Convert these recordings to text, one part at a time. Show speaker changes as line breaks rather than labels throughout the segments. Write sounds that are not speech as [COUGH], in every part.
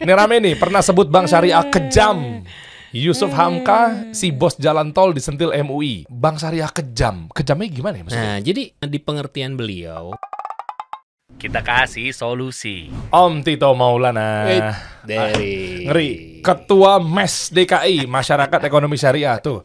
Ini rame nih, pernah sebut Bank Syariah kejam. Yusuf Hamka, si bos jalan tol disentil MUI. Bank Syariah kejam. Kejamnya gimana ya maksudnya?
Nah, jadi di pengertian beliau
Kita kasih solusi.
Om Tito Maulana.
Eh, dari
Ngeri. Ketua MES DKI, Masyarakat Ekonomi Syariah tuh.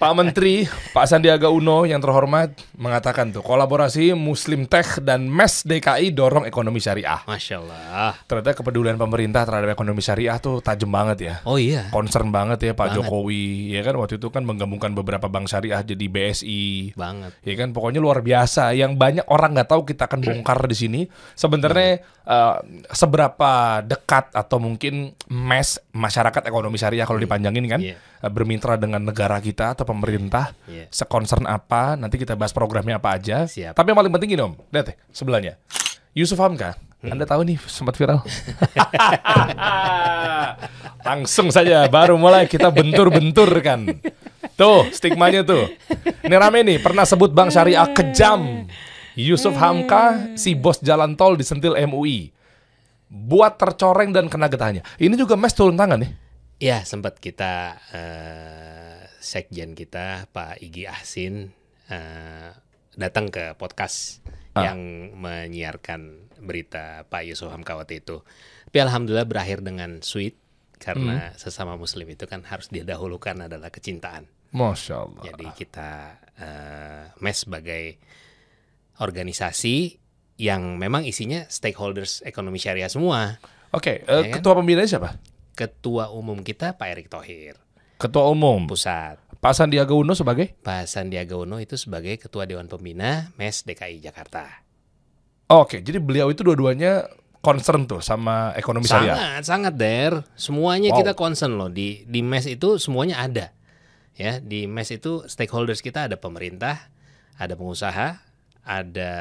Pak Menteri, Pak Sandiaga Uno yang terhormat mengatakan tuh kolaborasi Muslim Tech dan MES DKI dorong ekonomi syariah.
Masya Allah.
Ternyata kepedulian pemerintah terhadap ekonomi syariah tuh tajam banget ya.
Oh iya.
Concern banget ya Pak
Banget.
Jokowi, ya kan waktu itu kan menggabungkan beberapa bank syariah jadi BSI.
Banget.
Ya kan pokoknya luar biasa yang banyak orang nggak tahu kita akan bongkar di sini. Sebenarnya eh, seberapa dekat atau mungkin mes masyarakat ekonomi syariah kalau dipanjangin kan
Iya.
eh, bermitra dengan negara kita atau pemerintah
Iya.
sekoncern apa nanti kita bahas programnya apa aja.
Siap.
Tapi yang paling penting gini Om, lihat deh sebelahnya. Yusuf Hamka,
Hmm.
Anda tahu nih sempat viral. [LAUGHS] [LAUGHS] Langsung saja baru mulai kita bentur-bentur kan. Tuh, stigmanya tuh. Ini rame nih, pernah sebut Bank Syariah kejam. Yusuf Hamka, si bos jalan tol disentil MUI. Buat tercoreng dan kena getahnya. Ini juga mes turun tangan nih.
Ya, sempat kita eh, sekjen kita Pak Igi Ahsin eh, datang ke podcast
Ah.
yang menyiarkan berita Pak Yusuf Hamka waktu itu. Tapi alhamdulillah berakhir dengan sweet karena sesama muslim itu kan harus didahulukan adalah kecintaan.
Masya Allah.
Jadi kita eh, mes sebagai organisasi yang memang isinya stakeholders ekonomi syariah semua.
Oke, eh,
Ya kan?
ketua pembinanya siapa?
Ketua umum kita Pak Erick Thohir
Ketua umum.
pusat.
Pak Sandiaga Uno sebagai?
Pak Sandiaga Uno itu sebagai Ketua Dewan Pembina MES DKI Jakarta.
Oke, jadi beliau itu dua-duanya concern tuh sama ekonomi syariah.
Sangat, sangat der. Semuanya
Wow.
kita concern loh di di MES itu semuanya ada. Ya, di MES itu stakeholders kita ada pemerintah, ada pengusaha, ada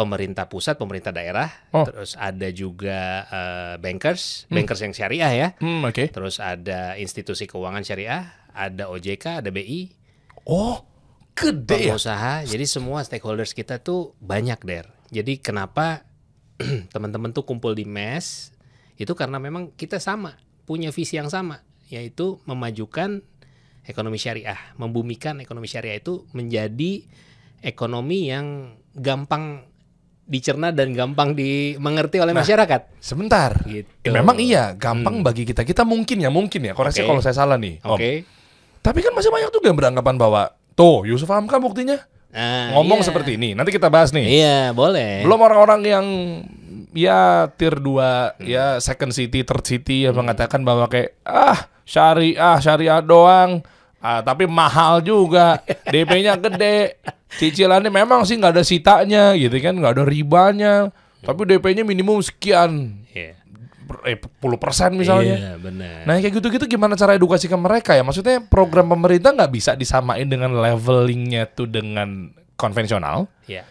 pemerintah pusat, pemerintah daerah,
Oh.
terus ada juga eh, bankers, bankers yang syariah ya.
Hmm, oke.
Terus ada institusi keuangan syariah, ada OJK, ada BI,
Oh, gede ya.
pengusaha. Jadi semua stakeholders kita tuh banyak der. Jadi kenapa [CLEARS THROAT] teman-teman tuh kumpul di MES itu karena memang kita sama, punya visi yang sama, yaitu memajukan ekonomi syariah, membumikan ekonomi syariah itu menjadi ekonomi yang gampang dicerna dan gampang dimengerti oleh
Nah,
masyarakat.
Sebentar.
Gitu.
Eh, Memang iya, gampang bagi kita. Kita mungkin ya, mungkin ya. Koreksi
Oke.
kalau saya salah nih.
Oke.
Tapi kan masih banyak juga yang beranggapan bahwa tuh Yusuf Hamka buktinya
Nah,
ngomong
iya.
seperti ini. Nanti kita bahas nih.
Iya, boleh.
Belum orang-orang yang ya tier 2,
Hmm.
ya second city, third city yang mengatakan bahwa kayak ah syariah, syariah doang. Ah, tapi mahal juga. [LAUGHS] DP-nya gede. Cicilannya memang sih nggak ada sitanya gitu kan, nggak ada ribanya. Tapi DP-nya minimum sekian.
Iya.
Per- Eh, 10 persen misalnya.
Iya, benar.
Nah kayak gitu-gitu gimana cara edukasi ke mereka ya? Maksudnya program pemerintah nggak bisa disamain dengan levelingnya tuh dengan konvensional.
Iya.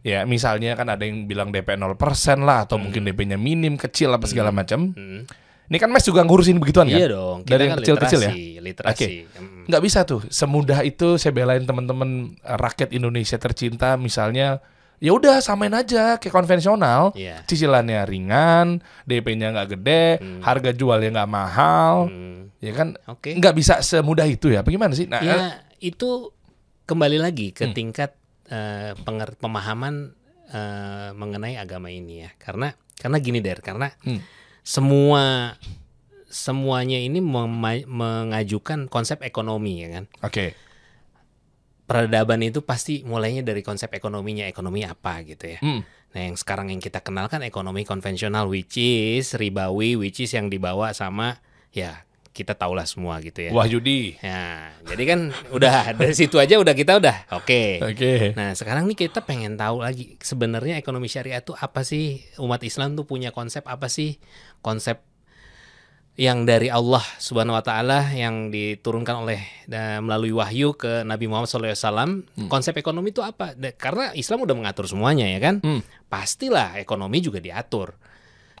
Ya misalnya kan ada yang bilang DP 0% lah atau mungkin DP-nya minim, kecil apa segala macam.
Hmm.
Ini kan Mes juga ngurusin begituan kan?
Iya dong, kita
Dari yang
kan
kecil-kecil ya?
literasi, literasi. Mm.
Nggak bisa tuh semudah itu saya belain teman-teman eh, rakyat Indonesia tercinta misalnya ya udah samain aja kayak konvensional.
Iya.
Cicilannya ringan, DP-nya nggak gede, harga jualnya nggak mahal.
Hmm.
Ya kan
Oke.
nggak bisa semudah itu ya. Bagaimana sih? Nah,
Ya, itu kembali lagi
Hmm.
ke tingkat eh, penger- pemahaman eh, mengenai agama ini ya. Karena karena gini der, karena
Hmm.
Semua semuanya ini mengajukan konsep ekonomi ya kan.
oke.
Peradaban itu pasti mulainya dari konsep ekonominya, ekonomi apa gitu ya.
Hmm.
Nah, yang sekarang yang kita kenal kan ekonomi konvensional which is ribawi, which is yang dibawa sama ya kita tahulah semua gitu ya.
Wahyudi.
Ya, jadi kan udah dari situ aja udah kita udah oke.
Oke.
Nah, sekarang nih kita pengen tahu lagi sebenarnya ekonomi syariah itu apa sih? Umat Islam tuh punya konsep apa sih? Konsep yang dari Allah Subhanahu wa taala yang diturunkan oleh da- melalui wahyu ke Nabi Muhammad SAW. Konsep ekonomi itu apa? Da- Karena Islam udah mengatur semuanya ya kan?
Hmm.
Pastilah ekonomi juga diatur.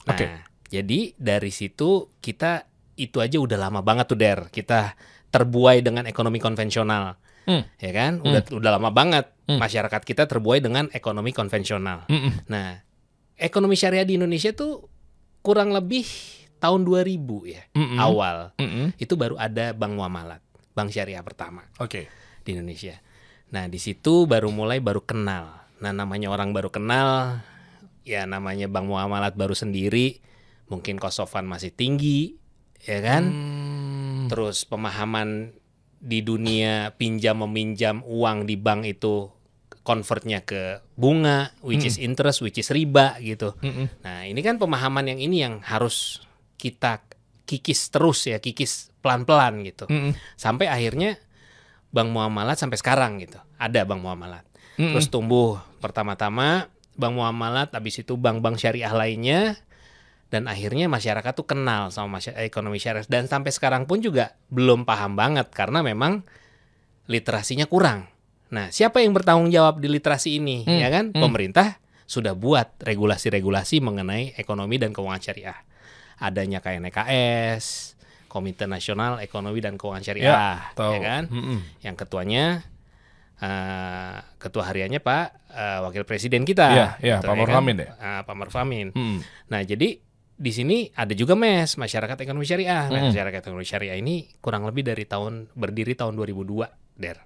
Nah,
Oke.
jadi dari situ kita itu aja udah lama banget tuh Der. Kita terbuai dengan ekonomi konvensional.
Hmm.
Ya kan? Udah udah lama banget
Hmm.
masyarakat kita terbuai dengan ekonomi konvensional.
Mm-mm.
Nah, ekonomi syariah di Indonesia tuh kurang lebih tahun 2000 ya
Mm-mm.
awal
Mm-mm.
itu baru ada bank muamalat, bank syariah pertama
Oke.
di Indonesia. Nah di situ baru mulai baru kenal. Nah namanya orang baru kenal, ya namanya bank muamalat baru sendiri, mungkin kosofan masih tinggi, ya kan?
Hmm.
Terus pemahaman di dunia pinjam meminjam uang di bank itu convertnya ke bunga, which is interest, which is riba gitu.
Mm-mm.
Nah, ini kan pemahaman yang ini yang harus kita kikis terus ya, kikis pelan-pelan gitu.
Mm-mm.
Sampai akhirnya Bank Muamalat sampai sekarang gitu. Ada Bank Muamalat.
Mm-mm.
Terus tumbuh pertama-tama Bank Muamalat, habis itu bank-bank syariah lainnya dan akhirnya masyarakat tuh kenal sama masy- ekonomi syariah dan sampai sekarang pun juga belum paham banget karena memang literasinya kurang. Nah, siapa yang bertanggung jawab di literasi ini?
Hmm,
Ya kan?
hmm.
Pemerintah sudah buat regulasi-regulasi mengenai ekonomi dan keuangan syariah. Adanya KNKS, Komite Nasional Ekonomi dan Keuangan Syariah,
Tahu.
ya kan?
Mm-mm.
Yang ketuanya eh, ketua hariannya Pak eh, Wakil Presiden kita.
Iya, iya,
Gitu,
Pak
ya
Maruf
kan?
Amin ya?
Ah, Pak Maruf Amin.
Mm-mm.
Nah, jadi di sini ada juga MES, Masyarakat Ekonomi Syariah. Nah. Masyarakat Ekonomi Syariah ini kurang lebih dari tahun berdiri tahun 2002, Der.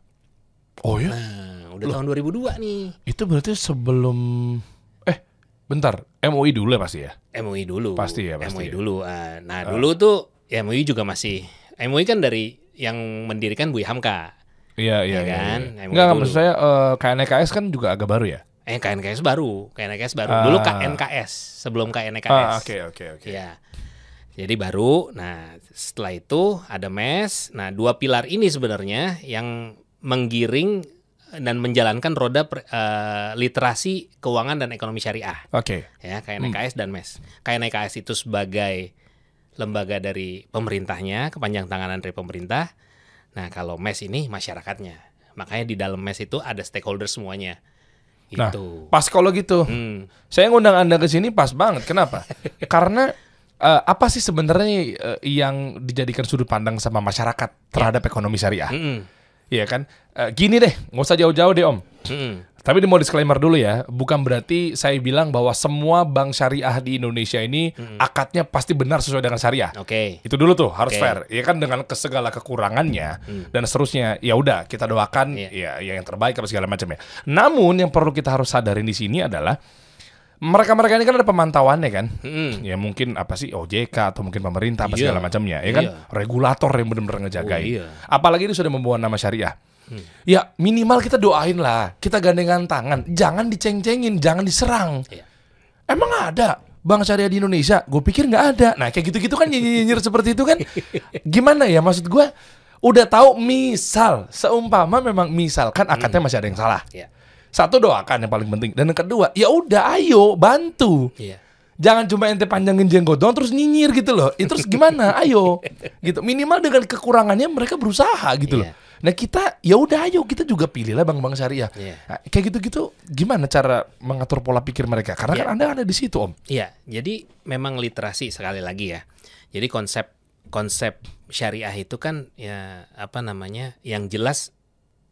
Oh ya?
Nah, udah
Loh.
tahun 2002 nih.
Itu berarti sebelum eh bentar, MUI dulu ya pasti ya?
MUI dulu.
Pasti ya, pasti
MUI
ya.
dulu. Ah, nah, dulu tuh ya MUI juga masih MUI kan dari yang mendirikan Bu Hamka.
Iya, iya,
Ya
iya,
kan?
iya.
MUI
Enggak, maksud saya eh, KNKS kan juga agak baru ya?
Eh KNKS baru, KNKS baru.
Ah.
Dulu KNKS, sebelum KNKS.
Ah, oke, oke, oke.
Iya. Jadi baru, nah setelah itu ada MES. Nah dua pilar ini sebenarnya yang menggiring dan menjalankan roda per- eh, literasi keuangan dan ekonomi syariah
Oke.
ya KNKS dan MES. KNKS itu sebagai lembaga dari pemerintahnya, kepanjang tanganan dari pemerintah. Nah kalau MES ini masyarakatnya. Makanya di dalam MES itu ada stakeholder semuanya.
Nah,
Itu.
Pas kalau gitu,
Hmm.
saya ngundang Anda ke sini pas banget. Kenapa? [LAUGHS] Karena eh, apa sih sebenarnya eh, yang dijadikan sudut pandang sama masyarakat terhadap ekonomi syariah?
Mm-mm.
Iya kan? Eh, gini deh, nggak usah jauh-jauh deh Om.
Mm-mm.
Tapi ini mau disclaimer dulu ya, bukan berarti saya bilang bahwa semua bank syariah di Indonesia ini akadnya pasti benar sesuai dengan syariah.
Oke.
Itu dulu tuh harus
Oke.
fair. Ya kan dengan segala kekurangannya dan seterusnya. Ya udah, kita doakan
Iya.
ya, ya yang terbaik apa segala macam ya. Namun yang perlu kita harus sadarin di sini adalah mereka-mereka ini kan ada pemantauannya kan.
Mm-mm.
Ya mungkin apa sih OJK atau mungkin pemerintah apa
Iya.
segala macamnya, ya kan?
Iya.
Regulator yang benar-benar ngejagain.
Oh, iya.
Apalagi ini sudah membawa nama syariah. Ya minimal kita doain lah, kita gandengan tangan, jangan diceng-cengin, jangan diserang.
Iya.
Emang ada bank syariah di Indonesia? Gue pikir nggak ada. Nah kayak gitu-gitu kan nyinyir [LAUGHS] seperti itu kan, gimana ya maksud gue? Udah tahu misal, seumpama memang misalkan akadnya masih ada yang salah.
Iya.
Satu doakan yang paling penting, dan yang kedua, ya udah ayo bantu.
Iya.
Jangan cuma ente panjangin jenggot doang terus nyinyir gitu loh. Itu terus gimana? [LAUGHS] Ayo. Gitu. Minimal dengan kekurangannya mereka berusaha gitu loh.
Iya.
Nah, kita ya udah ayo kita juga pilihlah bank-bank syariah.
Iya.
Nah, kayak gitu-gitu gimana cara mengatur pola pikir mereka? Karena kan
Iya.
Anda ada di situ, Om.
Iya, jadi memang literasi sekali lagi ya. Jadi konsep konsep syariah itu kan ya apa namanya? Yang jelas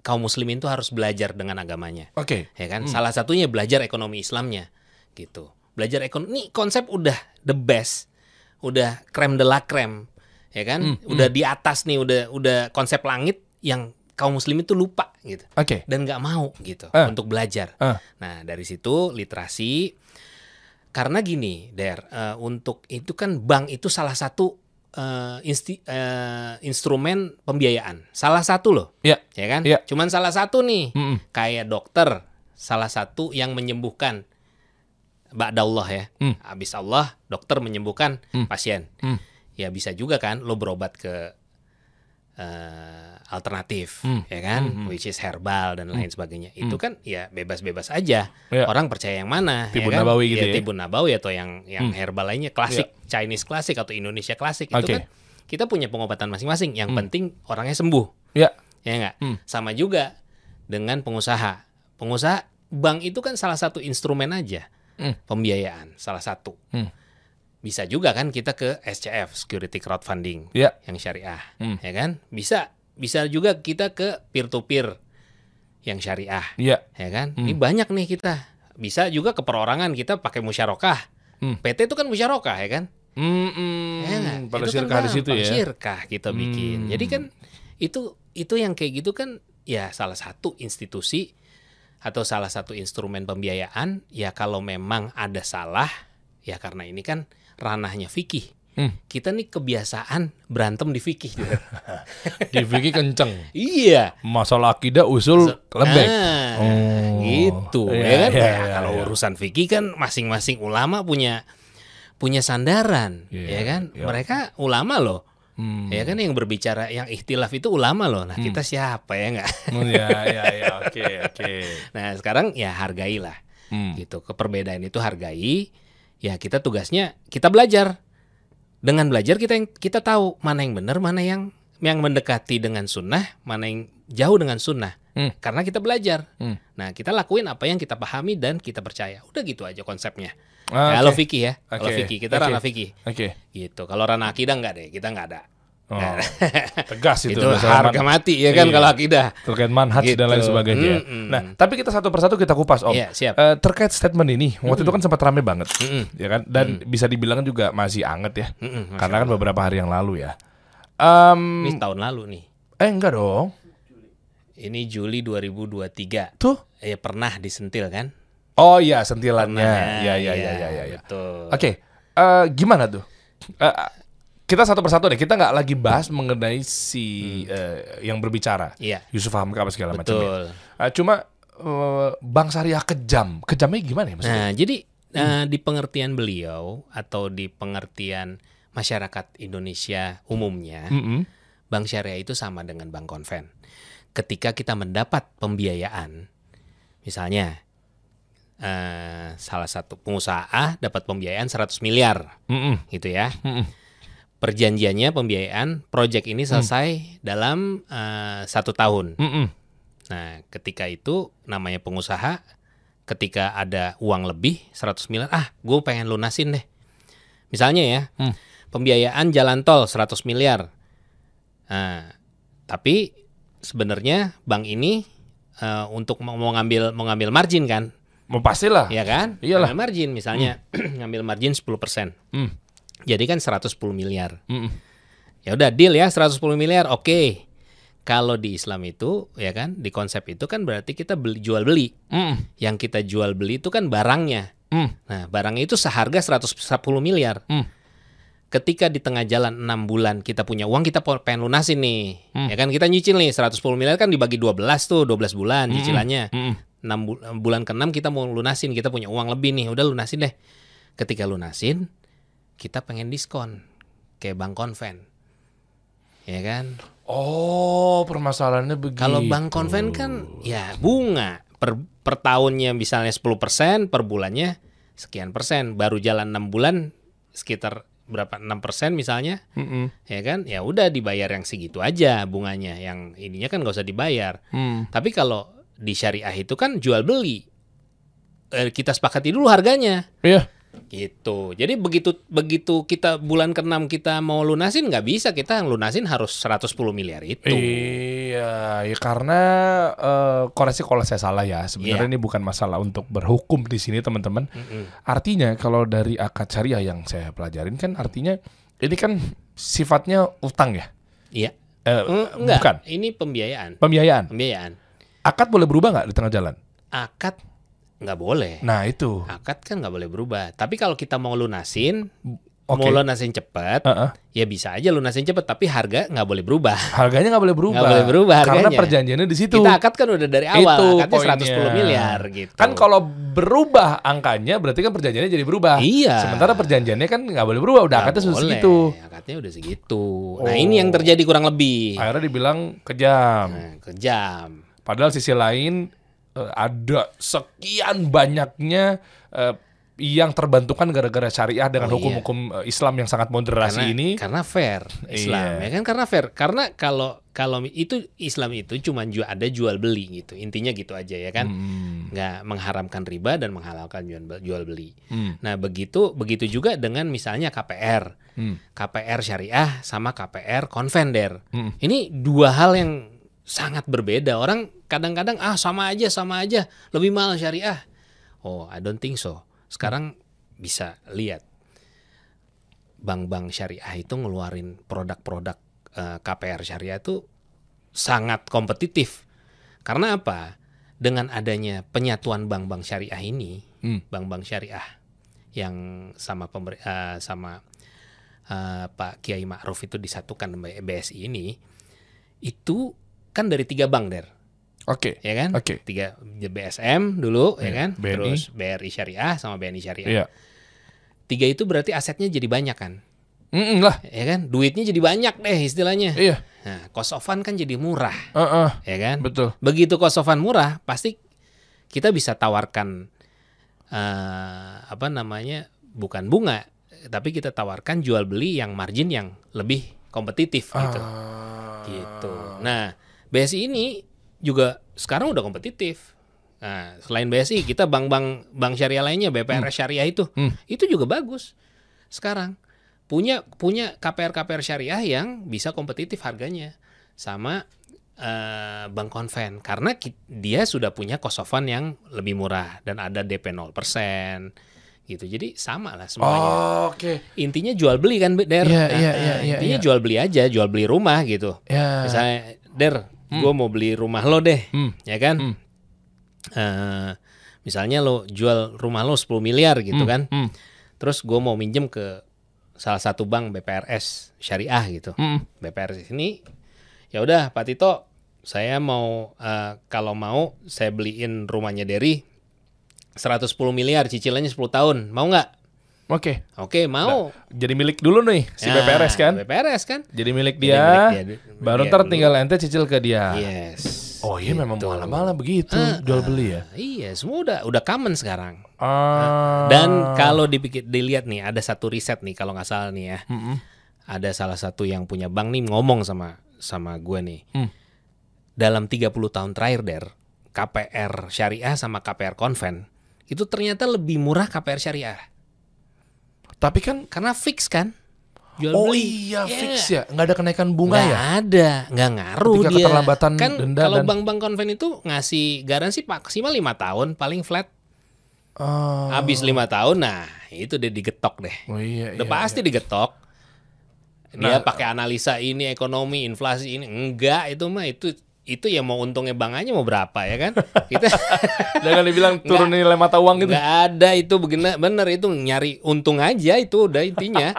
kaum muslimin itu harus belajar dengan agamanya.
Oke.
Ya kan? Salah satunya belajar ekonomi Islamnya gitu. Belajar ekonomi ini konsep udah the best. Udah krem de la krem. Ya kan? udah di atas nih, udah udah konsep langit yang kaum muslimin itu lupa gitu
Oke.
dan nggak mau gitu
Eh.
untuk belajar.
Eh.
Nah dari situ literasi karena gini, Der, eh, untuk itu kan bank itu salah satu eh, insti- eh, instrumen pembiayaan, salah satu loh,
Ya.
ya kan?
Iya.
Cuman salah satu nih,
Mm-mm.
kayak dokter, salah satu yang menyembuhkan. Ba'dallah ya,
Hmm.
habis Allah dokter menyembuhkan
Hmm.
pasien.
Hmm.
Ya bisa juga kan, lo berobat ke eh, alternatif,
Hmm.
ya kan,
Hmm, hmm.
which is herbal dan lain sebagainya. Itu kan ya bebas-bebas aja.
Ya.
Orang percaya yang mana?
Tibun
ya kan?
Nabawi gitu ya?
Tibun Nabawi atau yang yang
Hmm.
herbal lainnya klasik, Chinese klasik atau Indonesia klasik itu
Oke.
kan kita punya pengobatan masing-masing. Yang
Hmm.
penting orangnya sembuh,
Ya.
ya enggak?
Hmm.
Sama juga dengan pengusaha. Pengusaha bank itu kan salah satu instrumen aja
Hmm.
pembiayaan, salah satu.
Hmm.
Bisa juga kan kita ke SCF, Security Crowdfunding
Ya.
yang syariah,
Hmm.
ya kan? Bisa bisa juga kita ke peer to peer yang syariah,
Ya.
ya kan?
Hmm.
Ini banyak nih kita. Bisa juga ke perorangan kita pakai musyarakah.
Hmm.
PT itu kan musyarakah ya kan?
Mm-mm.
Ya nggak?
Pada
Itu kan
di situ ya.
Syirkah kita bikin.
Hmm.
Jadi kan itu itu yang kayak gitu kan ya salah satu institusi atau salah satu instrumen pembiayaan ya kalau memang ada salah ya karena ini kan ranahnya fikih.
Hmm.
Kita nih kebiasaan berantem di fikih. [LAUGHS]
Di Vicky kenceng.
iya.
Masalah akidah usul lembek.
Ah,
Oh.
gitu
Iya,
ya kan.
iya,
Ya,
iya,
kalau
iya.
urusan fikih kan masing-masing ulama punya punya sandaran,
Iya,
ya kan.
iya.
Mereka ulama loh.
Hmm.
Ya kan yang berbicara yang ikhtilaf itu ulama loh. Nah, kita siapa ya enggak?
Oh, [LAUGHS] ya, ya, ya, [LAUGHS] oke, oke.
Nah, sekarang ya hargailah
Hmm.
gitu. Keperbedaan itu hargai. Ya kita tugasnya kita belajar. Dengan belajar kita yang kita tahu mana yang benar, mana yang yang mendekati dengan sunnah, mana yang jauh dengan sunnah.
Hmm.
Karena kita belajar.
Hmm.
Nah, kita lakuin apa yang kita pahami dan kita percaya. Udah gitu aja konsepnya.
Ah,
Kalau
oke.
fikih ya, kalau
Oke,
fikih kita
oke.
ranah fikih.
Oke.
Gitu. Kalau ranah akidah enggak deh, kita enggak ada.
Oh,
Nah, [LAUGHS]
tegas itu.
itu harga
man-
mati ya kan
Iya.
kalau akidah.
terkait manhaj dan lain
Gitu.
sebagainya.
Mm-mm.
Nah, tapi kita satu persatu kita kupas Om.
Iya, siap.
Eh, terkait statement ini, waktu itu kan sempat rame banget,
Mm-mm.
ya kan? Dan bisa dibilang juga masih anget ya,
Masya
karena kan beberapa hari yang lalu ya. Em,
ini tahun lalu nih.
eh enggak dong,
Ini Juli 2023.
tuh.
Ya pernah disentil kan?
Oh iya sentilannya,
Pernah,
ya ya ya ya ya. ya.
Betul.
Oke, eh, gimana tuh? Eh, kita satu persatu deh. Kita nggak lagi bahas mengenai si eh, yang berbicara,
Iya.
Yusuf Hamka apa segala macam.
Betul.
Eh, cuma eh, Bang Syariah kejam, kejamnya gimana ya maksudnya?
Nah, jadi eh, di pengertian beliau atau di pengertian masyarakat Indonesia umumnya,
Mm-mm.
bank syariah itu sama dengan bank konven. Ketika kita mendapat pembiayaan, misalnya eh, salah satu pengusaha dapat pembiayaan 100 miliar,
Mm-mm.
gitu ya.
Mm-mm.
Perjanjiannya pembiayaan proyek ini selesai dalam eh, satu tahun.
Mm-mm.
Nah, ketika itu namanya pengusaha, ketika ada uang lebih 100 miliar, ah, gue pengen lunasin deh. Misalnya ya,
Hmm.
pembiayaan jalan tol 100 miliar. Nah, tapi sebenarnya bank ini eh, untuk mau mau ngambil mau ngambil margin kan,
Mau pastilah.
ya kan?
Iyalah.
Margin misalnya, [CLEARS THROAT] ngambil margin 10%.
Mm.
Jadi kan 110 miliar.
Mm-mm.
Ya udah deal ya 110 miliar. Oke. Kalau di Islam itu ya kan di konsep itu kan berarti kita beli jual beli.
Mm.
Yang kita jual beli itu kan barangnya.
Mm.
Nah, barangnya itu seharga 110 miliar.
Mm.
Ketika di tengah jalan 6 bulan kita punya uang kita pengen lunasin nih.
Hmm.
Ya kan kita nyicil nih 110 miliar kan dibagi 12 tuh, 12 bulan cicilannya.
Mm-mm.
6 bu- bulan ke-6 kita mau lunasin, kita punya uang lebih nih, udah lunasin deh. Ketika lunasin, kita pengen diskon kayak bank konven. Ya kan?
Oh, permasalahannya begitu.
Kalau bank konven kan ya bunga per per tahunnya misalnya 10%, per bulannya sekian persen. Baru jalan 6 bulan sekitar berapa 6% misalnya,
Mm-mm.
ya kan? Ya udah dibayar yang segitu aja bunganya. Yang ininya kan nggak usah dibayar.
Mm.
Tapi kalau di syariah itu kan jual beli. Eh, kita sepakati dulu harganya.
Iya.
Gitu. Jadi begitu begitu kita bulan ke-6 kita mau lunasin nggak bisa kita yang lunasin harus 110 miliar itu.
Iya, ya karena eh, koreksi kalau saya salah ya. Sebenarnya
Iya.
ini bukan masalah untuk berhukum di sini teman-teman.
Mm-mm.
Artinya kalau dari akad syariah yang saya pelajarin kan artinya ini kan sifatnya utang ya.
Iya.
Eh,
Mm, enggak.
bukan
Ini pembiayaan.
pembiayaan.
Pembiayaan.
Akad boleh berubah nggak di tengah jalan?
Akad nggak boleh.
Nah itu.
Akad kan nggak boleh berubah. Tapi kalau kita mau lunasin,
Oke.
mau lunasin cepat,
Heeh.
ya bisa aja lunasin cepat. Tapi harga nggak boleh berubah.
Harganya nggak boleh berubah.
Nggak boleh berubah
Karena
harganya.
perjanjiannya di situ.
Kita akad kan udah dari awal.
Itu
Akadnya
poinnya.
110 miliar gitu.
Kan kalau berubah angkanya berarti kan perjanjiannya jadi berubah.
Iya.
Sementara perjanjiannya kan nggak boleh berubah. Udah
Nggak
akadnya sudah segitu.
Akadnya udah segitu.
Oh.
Nah ini yang terjadi kurang lebih.
Akhirnya dibilang kejam.
Nah, kejam.
Padahal sisi lain eh, ada sekian banyaknya eh, yang terbantukan gara-gara syariah dengan
Oh, iya.
hukum-hukum eh, Islam yang sangat moderasi
karena,
ini.
karena fair Islam
Iya.
ya kan? Karena fair. Karena kalau kalau itu Islam itu cuma ju- ada jual beli gitu. Intinya gitu aja ya kan?
Hmm,
nggak mengharamkan riba dan menghalalkan jual, jual beli.
Hmm,
nah begitu begitu juga dengan misalnya KPR
hmm,
KPR syariah sama KPR konvender.
Hmm.
ini dua hal yang sangat berbeda orang kadang-kadang ah sama aja sama aja lebih mahal syariah oh I don't think so sekarang bisa lihat bank-bank syariah itu ngeluarin produk-produk eh, KPR syariah itu sangat kompetitif. Karena apa? Dengan adanya penyatuan bank-bank syariah ini,
Hmm.
bank-bank syariah yang sama pemer, eh, sama eh, Pak Kiai Ma'ruf itu disatukan dengan BSI ini, itu kan dari tiga bank der,
Oke.
ya kan?
Oke.
Tiga BSM dulu, ya
Iya,
kan?
BNI.
Terus BRI Syariah sama BNI Syariah.
Iya.
Tiga itu berarti asetnya jadi banyak kan?
Mm-mm lah.
Ya kan? Duitnya jadi banyak deh istilahnya.
Iya.
Nah, cost of fund kan jadi murah,
Heeh.
ya kan?
Betul.
Begitu cost of fund murah, pasti kita bisa tawarkan eh, apa namanya? bukan bunga, tapi kita tawarkan jual beli yang margin yang lebih kompetitif gitu.
Ah.
Gitu. Nah, BSI ini juga sekarang udah kompetitif. Nah, selain BSI, kita bank-bank bank syariah lainnya, BPRS syariah itu,
Hmm.
itu juga bagus. Sekarang punya punya KPR KPR syariah yang bisa kompetitif harganya sama eh, bank konven karena dia sudah punya cost of fund yang lebih murah dan ada DP 0% gitu. Jadi sama lah semuanya.
Oh, Oke.
Intinya jual beli kan, Der. Nah,
iya,
nah,
iya, iya,
intinya
iya.
jual beli aja, jual beli rumah gitu.
Ya.
Misalnya, Der, gue mau beli rumah lo deh,
Hmm.
ya kan?
Hmm.
Eh, misalnya lo jual rumah lo 10 miliar gitu kan,
Hmm.
terus gue mau minjem ke salah satu bank BPRS syariah gitu.
Hmm.
BPRS ini, ya udah Pak Tito, saya mau eh, kalau mau saya beliin rumahnya Derry 110 miliar, cicilannya 10 tahun, mau nggak?
Oke.
Oke, mau.
Jadi milik dulu nih si
Nah,
BPRS kan.
BPRS kan?
Jadi milik
Jadi
dia.
milik dia.
Baru
Dia
ntar tinggal ente cicil ke dia.
Yes.
Oh iya memang
Gitu.
malah-malah begitu
Ah,
jual beli ya.
Iya, semua udah udah common sekarang.
Ah.
Dan kalau dipikir dilihat nih, ada satu riset nih kalau nggak salah nih ya.
Mm-mm.
Ada salah satu yang punya bank nih ngomong sama sama gue nih.
Hmm.
Dalam 30 tahun terakhir der, KPR syariah sama KPR konven itu ternyata lebih murah KPR syariah.
Tapi kan
Karena fix kan? Jual
Oh
beli.
iya
Iya.
fix ya, nggak ada kenaikan bunga
nggak
ya?
ada, nggak ngaruh
Ketika
dia.
keterlambatan
kan
denda
kalau
dan-
bank-bank konven itu ngasih garansi maksimal lima tahun, paling flat.
Oh.
Habis lima tahun, nah itu dia digetok deh.
Oh iya.
Udah
iya,
pasti
iya.
digetok. Dia
Nah,
pakai analisa ini ekonomi, inflasi ini enggak itu mah itu itu ya mau untungnya bang aja mau berapa ya kan? [LAUGHS] Kita
Jangan dibilang turun nilai mata uang gitu.
nggak ada itu bener bener itu nyari untung aja itu udah intinya.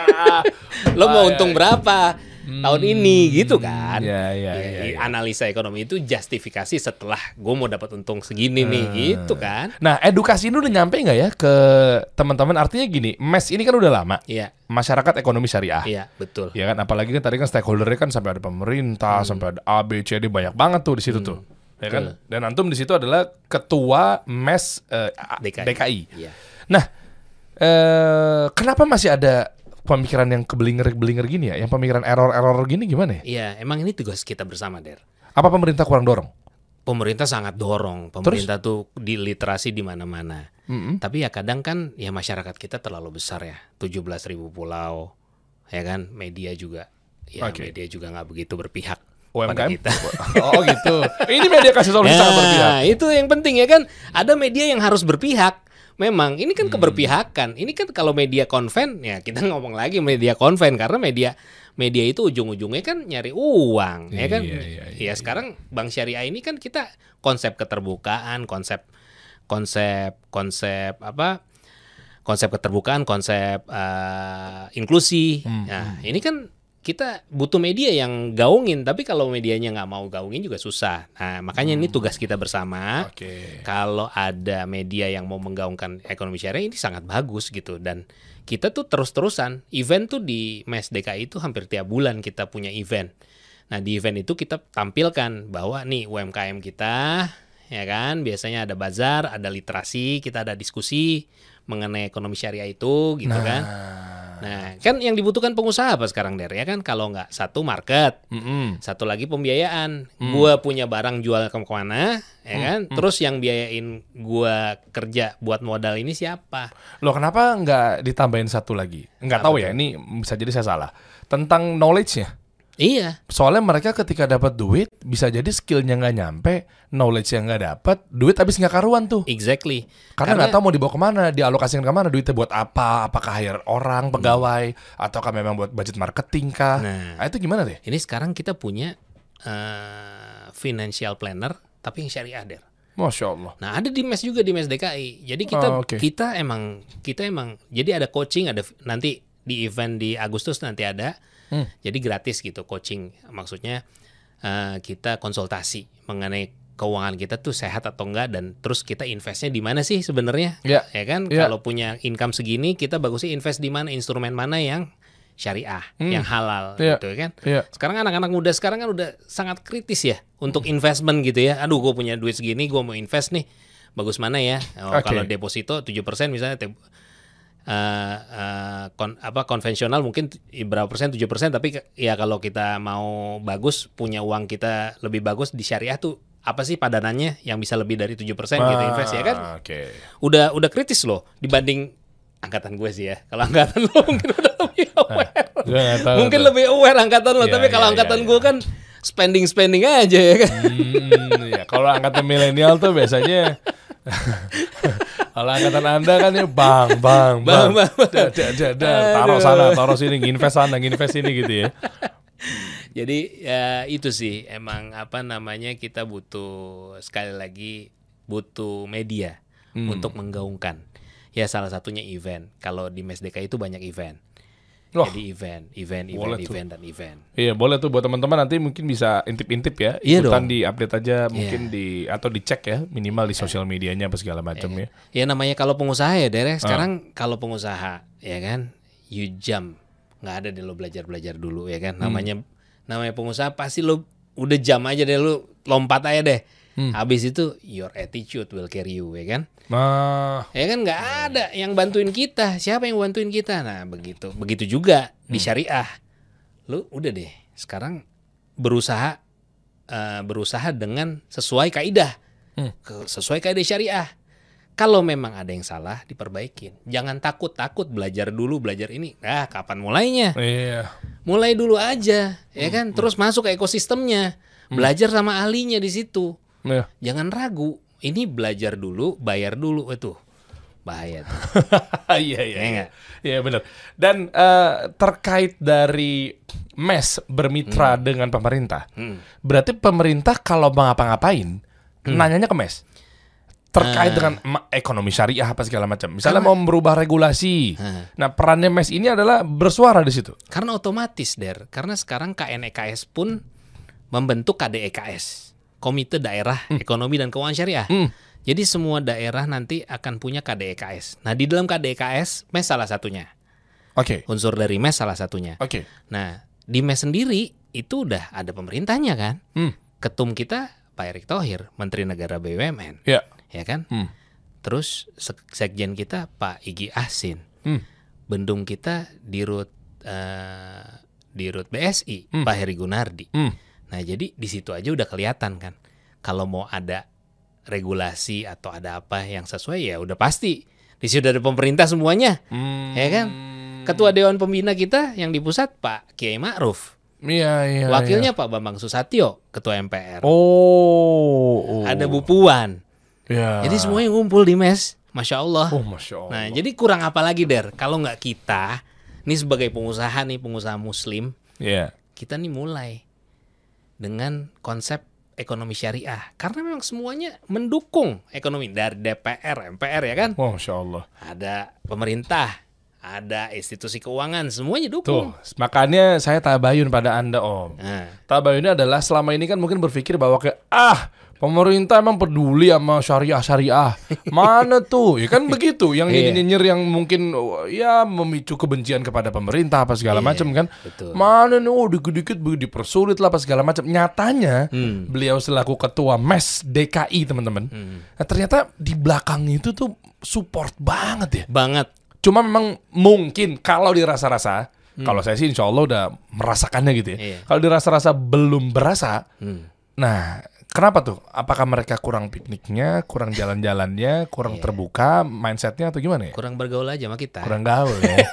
[LAUGHS] Lo mau untung berapa tahun ini gitu kan?
Iya, iya,
Ya,
iya, iya.
Analisa ekonomi itu justifikasi setelah gue mau dapat untung segini nih gitu kan?
Nah, edukasi ini udah nyampe nggak ya ke teman-teman? Artinya gini, MES ini kan udah lama,
Iya,
masyarakat ekonomi syariah.
iya betul.
Ya kan, apalagi kan tadi kan stakeholdernya kan sampai ada pemerintah, sampai ada A, B, C, D banyak banget tuh di situ tuh. Ya kan? Dan antum di situ adalah ketua MES eh, A-
DKI.
DKI.
Iya.
Nah, eh kenapa masih ada pemikiran yang kebelinger-belinger gini ya? Yang pemikiran error-error gini gimana ya?
Iya, emang ini tugas kita bersama, Der.
Apa pemerintah kurang dorong?
Pemerintah sangat dorong, pemerintah tuh di literasi di mana-mana.
Mm-mm.
Tapi ya kadang kan ya masyarakat kita terlalu besar ya, 17.000 ribu pulau, ya kan, media juga, ya
Oke.
media juga nggak begitu berpihak
UMKM?
kita. [LAUGHS]
oh gitu. Ini media kasih solusi sangat berpihak.
Nah, itu yang penting ya kan. Ada media yang harus berpihak. Memang ini kan
Hmm.
keberpihakan. Ini kan kalau media konven ya kita [LAUGHS] ngomong lagi media konven karena media media itu ujung-ujungnya kan nyari uang ya kan.
Iya, iya,
ya sekarang Bank Syariah ini kan kita konsep keterbukaan, konsep konsep konsep apa? Konsep keterbukaan, konsep eh, inklusi.
Hmm,
Nah, ini kan kita butuh media yang gaungin, tapi kalau medianya nggak mau gaungin juga susah. Nah, makanya ini tugas kita bersama.
Oke.
Kalau ada media yang mau menggaungkan ekonomi syariah ini sangat bagus gitu dan kita tuh terus-terusan event tuh di MES DKI itu hampir tiap bulan kita punya event. Nah, di event itu kita tampilkan bahwa nih UMKM kita ya kan biasanya ada bazar, ada literasi, kita ada diskusi mengenai ekonomi syariah itu gitu kan. Nah, kan yang dibutuhkan pengusaha apa sekarang Der ya kan kalau nggak satu market,
Mm-mm.
satu lagi pembiayaan. Gua punya barang jual ke ke mana, ya kan? Terus yang biayain gua kerja buat modal ini siapa?
Loh kenapa nggak ditambahin satu lagi? Nggak tahu ya, ini bisa jadi saya salah. Tentang knowledge-nya.
Iya,
Soalnya mereka ketika dapat duit bisa jadi skillnya nggak nyampe, knowledge yang nggak dapat, duit habis nggak karuan tuh.
exactly.
Karena nggak tahu mau dibawa ke mana, dialokasikan ke mana, duitnya buat apa, apakah hire orang, pegawai, ataukah memang buat budget marketing kah?
Nah.
Nah, itu gimana deh?
Ini sekarang kita punya eh, financial planner tapi yang syariah der.
Masya Allah.
Nah ada di mes juga di mes DKI. Jadi kita
Oh, oke.
kita emang kita emang jadi ada coaching ada nanti di event di Agustus nanti ada.
Hmm.
Jadi gratis gitu coaching. Maksudnya eh, kita konsultasi mengenai keuangan kita tuh sehat atau enggak dan terus kita investnya di mana sih sebenarnya?
Ya.
Ya kan
Ya.
kalau punya income segini kita bagusnya invest di mana instrumen mana yang syariah, yang halal
Ya.
gitu ya kan.
Iya.
Sekarang anak-anak muda sekarang kan udah sangat kritis ya untuk investment gitu ya. Aduh, gue punya duit segini, gue mau invest nih. Bagus mana ya? Oh,
Oke.
Kalau deposito 7% misalnya eh, eh, kon- apa konvensional mungkin berapa persen 7% tapi ke- ya kalau kita mau bagus punya uang kita lebih bagus di syariah tuh apa sih padanannya yang bisa lebih dari 7% gitu invest ya kan?
Ah, Oke.
Udah udah kritis loh dibanding angkatan gue sih ya. Kalau angkatan lo [LAUGHS] mungkin udah lebih aware.
Gue nggak tahu
Mungkin
tuh.
lebih aware angkatan lo,
Iya,
tapi kalau
iya,
angkatan
iya,
gue kan spending spending aja ya kan.
Hmm, ya kalau angkatan milenial tuh biasanya [LAUGHS] kalau angkatan anda kan ya bang bang bang,
Bang, bang, bang.
Da, da, da, da. taruh sana taruh sini invest sana invest sini gitu ya [LAUGHS]
Jadi ya itu sih emang apa namanya kita butuh sekali lagi butuh media
Hmm.
untuk menggaungkan. Ya salah satunya event. Kalau di Mes DKI itu banyak event.
Wah.
Jadi event, event, event,
Boleh tuh.
event dan event.
Iya boleh tuh buat teman-teman nanti mungkin bisa intip-intip ya
Iya
ikutan
dong.
di update aja mungkin di atau dicek ya minimal di sosial medianya apa segala macam ya
Ya namanya kalau pengusaha ya
Ah.
Derek. Sekarang kalau pengusaha ya kan, you jump nggak ada deh lo belajar belajar dulu ya kan.
Hmm.
Namanya namanya pengusaha pasti lo udah jam aja deh lo lompat aja deh.
Hmm.
Habis itu your attitude will carry you ya kan.
nah
Ya kan nggak ada yang bantuin kita. Siapa yang bantuin kita? Nah begitu, begitu juga di
Hmm.
syariah. Lu udah deh. Sekarang berusaha eh, berusaha dengan sesuai kaidah,
Hmm.
Sesuai kaidah syariah. Kalau memang ada yang salah, diperbaikin. Jangan takut takut belajar dulu belajar ini. Ah kapan mulainya?
iya
Mulai dulu aja, ya
Hmm.
kan. Terus masuk ke ekosistemnya, belajar sama ahlinya di situ.
Iya.
Jangan ragu. Ini belajar dulu, bayar dulu itu. Bahaya tuh. [LAUGHS]
iya iya
Ya
iya
nggak?
iya benar dan eh, terkait dari mes bermitra dengan pemerintah
Hmm.
berarti pemerintah kalau mau ngapa-ngapain nanyanya ke mes terkait
Ah.
dengan ekonomi syariah apa segala macam misalnya mau merubah regulasi
Ah.
nah perannya mes ini adalah bersuara di situ
Karena otomatis, Der. Karena sekarang KNEKS pun membentuk KDEKS. Komite Daerah Ekonomi dan Keuangan Syariah.
Hmm.
Jadi semua daerah nanti akan punya KDEKS. Nah, di dalam KDEKS, MES salah satunya.
oke
Unsur dari MES salah satunya.
oke
Nah, di MES sendiri itu udah ada pemerintahnya kan.
Hmm.
Ketum kita Pak Erick Thohir, Menteri Negara BUMN,
ya
ya kan?
Hmm.
Terus sek- sekjen kita Pak Igi Ahsin.
Hmm.
Bendung kita Dirut eh, Dirut BSI
Hmm.
Pak Heri Gunardi.
Hmm.
Nah, jadi di situ aja udah kelihatan kan. Kalau mau ada regulasi atau ada apa yang sesuai ya udah pasti. Di situ ada pemerintah semuanya.
Hmm.
Ya kan? Ketua Dewan Pembina kita yang di pusat Pak Kiai Ma'ruf.
iya iya
Wakilnya
iya.
Pak Bambang Susatyo, Ketua MPR.
oh, oh.
Ada Bu Puan.
ya.
Jadi semuanya ngumpul di mes. Masya Allah.
oh masya allah
Nah, jadi kurang apa lagi, Der? Kalau nggak kita, nih sebagai pengusaha nih, pengusaha muslim,
Iya.
kita nih mulai dengan konsep ekonomi syariah. Karena memang semuanya mendukung ekonomi dari DPR, MPR ya kan?
Masya allah
Ada pemerintah, ada institusi keuangan, semuanya
Tuh,
dukung.
makanya saya tabayun pada Anda, Om.
Nah,
Tabayunnya adalah selama ini kan mungkin berpikir bahwa kayak ah pemerintah emang peduli sama syariah syariah [LAUGHS] mana tuh ya kan begitu yang
Iya.
nyinyir nyinyir yang mungkin ya memicu kebencian kepada pemerintah apa segala
Iya,
macam kan
betul.
mana nih oh dikit-dikit begitu dipersulit lah apa segala macam nyatanya
Hmm.
beliau selaku ketua mes DKI teman-teman nah, ternyata di belakang itu tuh support banget ya
banget.
Cuma memang mungkin kalau dirasa-rasa, kalau saya sih insya Allah udah merasakannya gitu ya.
Hmm. Iya.
Kalau dirasa-rasa belum berasa,
Hmm.
nah kenapa tuh? Apakah mereka kurang pikniknya, kurang jalan-jalannya, kurang terbuka mindsetnya atau gimana ya?
Kurang bergaul aja sama kita.
Kurang gaul ya. [LAUGHS]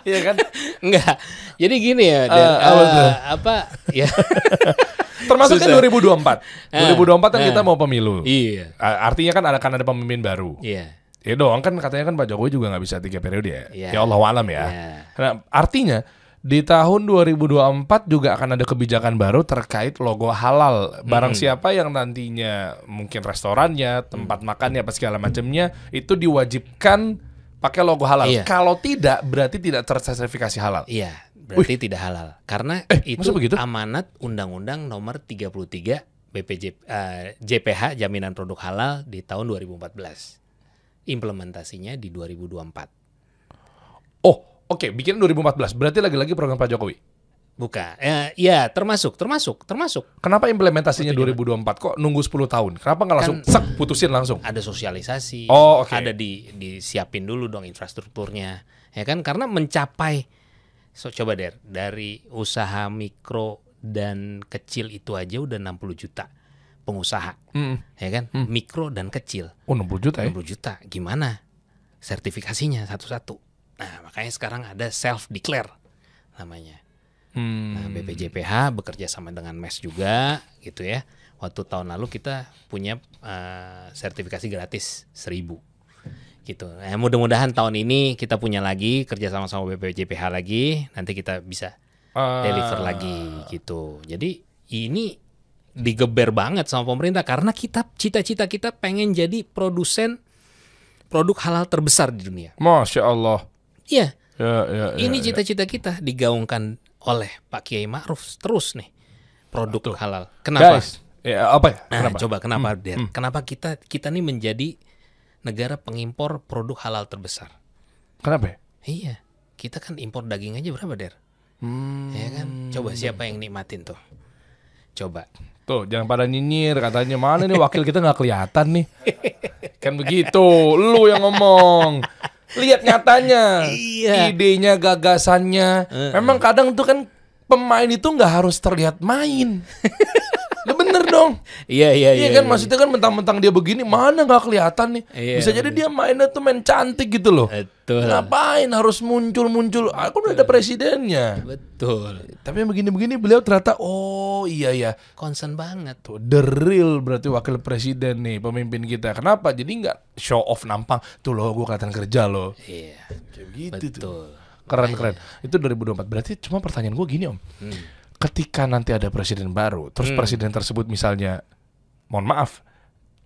Iya kan?
Enggak. Jadi gini ya,
Eh,
Dan,
apa
eh,
tuh?
apa ya? [LAUGHS]
Termasuk kan
Susah.
2024. 2024 kan
Eh.
kita mau pemilu.
iya.
Artinya kan akan ada pemimpin baru.
Iya.
Ya dong kan katanya kan Pak Jokowi juga nggak bisa tiga periode ya.
Iya.
Ya Allah alam ya.
Iya.
Nah, artinya di tahun 2024 juga akan ada kebijakan baru terkait logo halal. Barang siapa yang nantinya mungkin restorannya, tempat makannya apa segala macamnya itu diwajibkan pakai logo halal.
Iya.
Kalau tidak berarti tidak tersertifikasi halal.
Iya, berarti tidak halal. Karena itu
masa begitu?
amanat Undang-Undang Nomor 33 BPJ eh, JPH Jaminan Produk Halal di tahun 2014. Implementasinya di 2024.
Oh, oke, bikin 2014. Berarti lagi-lagi program Pak Jokowi.
Bukan. Eh, ya, termasuk, termasuk, termasuk.
Kenapa implementasinya 2024 kok nunggu 10 tahun? Kenapa nggak langsung
Kan-
sek putusin langsung?
Ada sosialisasi,
Oh, oke.
ada di disiapin dulu dong infrastrukturnya. Ya kan? Karena mencapai so coba der dari usaha mikro dan kecil itu aja udah 60 juta pengusaha,
Mm.
ya kan? Mikro dan kecil.
Oh, 60 juta ya?
60 juta. Gimana sertifikasinya satu-satu? Nah, makanya sekarang ada self declare namanya.
Hmm.
Nah, BPJPH bekerja sama dengan MES juga gitu ya. Waktu tahun lalu kita punya eh, sertifikasi gratis 1000 gitu. Nah, mudah-mudahan tahun ini kita punya lagi kerja sama sama BPJPH lagi, nanti kita bisa
Ah.
deliver lagi gitu. Jadi ini digeber banget sama pemerintah karena kita cita-cita kita pengen jadi produsen produk halal terbesar di dunia.
Masya Allah.
Iya,
Ya, ya, ya,
ini
ya.
cita-cita kita digaungkan oleh Pak Kiai Ma'ruf terus nih produk
Tuh.
halal. Kenapa?
Guys, ya, apa ya?
Nah,
Kenapa?
coba kenapa Der? Kenapa kita kita nih menjadi negara pengimpor produk halal terbesar?
Kenapa ya?
Iya, kita kan impor daging aja berapa Der?
Hmm.
Ya kan? Coba siapa yang nikmatin tuh? Coba.
Tuh, jangan pada nyinyir katanya mana nih wakil kita nggak kelihatan nih. [LAUGHS] Kan begitu, lu yang ngomong. Lihat nyatanya,
Iya.
idenya, gagasannya. Memang kadang tuh kan pemain itu nggak harus terlihat main. [LAUGHS] Lu bener dong.
Iya iya
Iya kan maksudnya kan mentang-mentang dia begini mana nggak kelihatan nih.
Iya,
Bisa jadi dia mainnya tuh main cantik gitu loh.
Betul.
Ngapain harus muncul-muncul? Aku udah ada presidennya.
Betul.
Tapi yang begini-begini beliau ternyata oh iya ya
Concern banget.
tuh the real berarti wakil presiden nih pemimpin kita. Kenapa? Jadi nggak show off nampang. Tuh loh gue kelihatan kerja loh.
Iya.
Kayak gitu tuh.
Betul.
Keren keren. Itu 2024. Berarti cuma pertanyaan gue gini om.
Hmm.
Ketika nanti ada presiden baru, terus presiden tersebut misalnya, mohon maaf,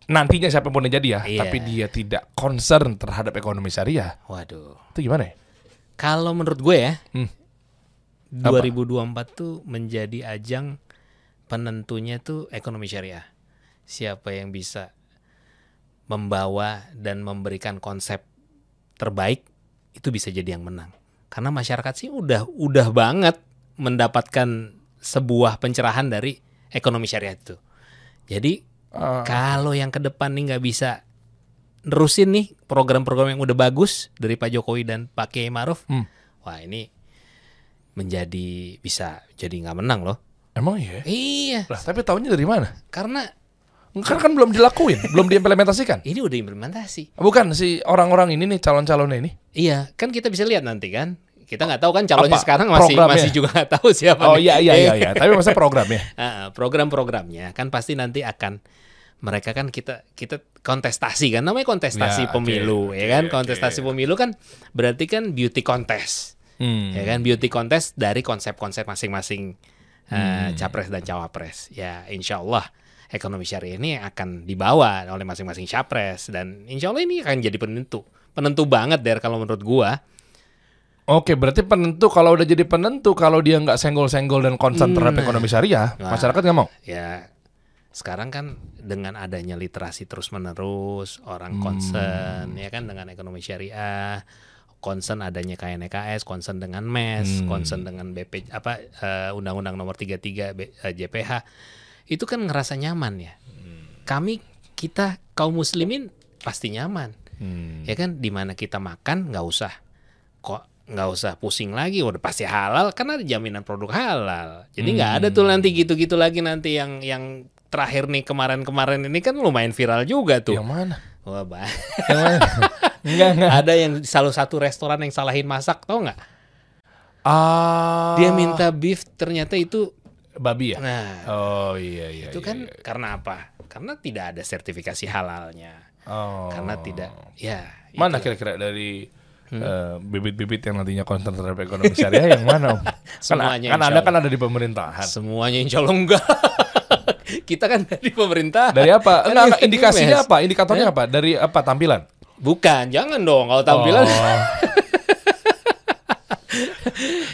nantinya siapa pun yang jadi ya,
Iya.
tapi dia tidak concern terhadap ekonomi syariah,
Waduh.
itu gimana ya?
Kalau menurut gue ya,
Hmm.
2024 tuh menjadi ajang penentunya tuh ekonomi syariah. Siapa yang bisa membawa dan memberikan konsep terbaik itu bisa jadi yang menang. Karena masyarakat sih udah udah banget mendapatkan sebuah pencerahan dari ekonomi syariah itu. Jadi
Eh,
kalau yang ke depan nih nggak bisa nerusin nih program-program yang udah bagus dari Pak Jokowi dan Pak Kiai Maruf,
Hmm.
wah ini menjadi bisa jadi nggak menang loh.
emang iya?
Iya,
Lah, tapi tahunya dari mana?
karena
Kan kan belum dilakuin, belum diimplementasikan. [LAUGHS]
ini udah implementasi.
Bukan si orang-orang ini nih calon-calonnya ini.
Iya, kan kita bisa lihat nanti kan. Kita nggak tahu kan calonnya
Apa
sekarang masih
programnya?
masih juga nggak tahu siapa.
Oh
nih.
iya iya iya iya, tapi masa programnya. [LAUGHS]
Ah, program-programnya kan pasti nanti akan mereka kan kita kita kontestasi kan namanya kontestasi
Ya,
pemilu
oke,
ya kan
oke.
kontestasi pemilu kan berarti kan beauty contest
Hmm.
ya kan beauty contest dari konsep-konsep masing-masing uh,
Hmm.
capres dan cawapres ya insya Allah ekonomi syariah ini akan dibawa oleh masing-masing capres dan insya Allah ini akan jadi penentu penentu banget der kalau menurut gua
Oke, berarti penentu kalau udah jadi penentu kalau dia nggak senggol-senggol dan concern terhadap
Nah.
ekonomi syariah,
Nah.
masyarakat nggak mau.
ya sekarang kan dengan adanya literasi terus menerus
Hmm.
orang concern ya kan dengan ekonomi syariah concern adanya KNKS concern dengan MES
Hmm.
concern dengan BP apa eh, undang-undang nomor 33 B- eh, JPH itu kan ngerasa nyaman ya
Hmm.
kami kita kaum muslimin pasti nyaman
Hmm.
ya kan di mana kita makan nggak usah kok nggak usah pusing lagi udah pasti halal kan ada jaminan produk halal jadi nggak ada tuh nanti gitu-gitu lagi nanti yang yang terakhir nih kemarin-kemarin ini kan lumayan viral juga tuh
Yang mana?
wah bah
Yang mana? enggak enggak.
ada yang salah satu restoran yang salahin masak tau nggak
Ah.
Dia minta beef ternyata itu
babi ya?
nah
Oh iya iya.
itu
iya,
kan
iya.
karena apa? Karena tidak ada sertifikasi halalnya.
Oh.
Karena tidak ya
Mana kira-kira dari
Hmm.
eh, bibit-bibit yang nantinya konten terhadap ekonomi syariah yang mana om? [LAUGHS] Kan,
Semuanya,
kan
insya
anda kan ada di pemerintahan.
semuanya insya Allah enggak. [LAUGHS] Kita kan dari pemerintah.
Dari apa?
Kan
Enggak, enggak, indikasinya
mes.
apa? Indikatornya apa? Dari apa tampilan?
Bukan, jangan dong kalau tampilan
Oh. [LAUGHS]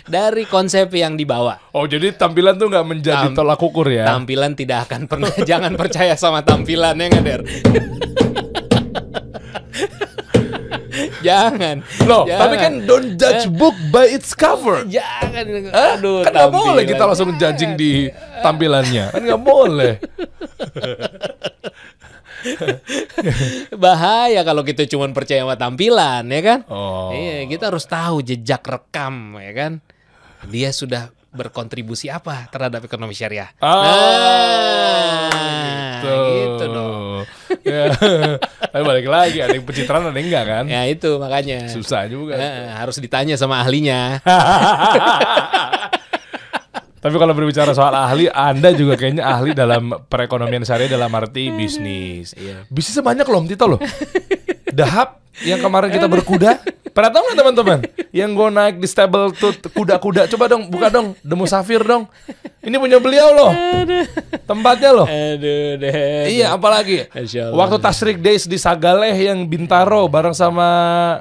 dari konsep yang dibawa.
Oh, jadi tampilan tuh nggak menjadi
Tam-
tolak ukur ya?
Tampilan tidak akan pernah jangan percaya sama tampilan ya nggak, Der? Jangan.
Loh,
jangan.
tapi kan don't judge book by its cover.
jangan. Aduh,
kan nggak boleh kita langsung judging di tampilannya. Kan nggak boleh. [LAUGHS]
Bahaya kalau kita cuma percaya sama tampilan, ya kan?
Oh.
Iya, kita harus tahu jejak rekam, ya kan? Dia sudah berkontribusi apa terhadap ekonomi syariah?
Ah,
nah, gitu dong. [LAUGHS]
ya. Tapi balik lagi, ada yang pencitraan, ada yang enggak kan?
Ya itu makanya.
Susah juga.
Eh, harus ditanya sama ahlinya. [LAUGHS]
Tapi kalau berbicara soal ahli, Anda juga kayaknya ahli dalam perekonomian syariah dalam arti bisnis.
Iya.
Bisnisnya banyak loh, Tito loh. Dahap yang kemarin kita berkuda. Pernah tahu nggak teman-teman? Yang gue naik di stable tuh kuda-kuda. Coba dong, buka dong. The Musafir dong. Ini punya beliau loh. Tempatnya loh.
Aduh deh.
Iya, apalagi waktu Tashrik Days di Sagaleh yang Bintaro bareng sama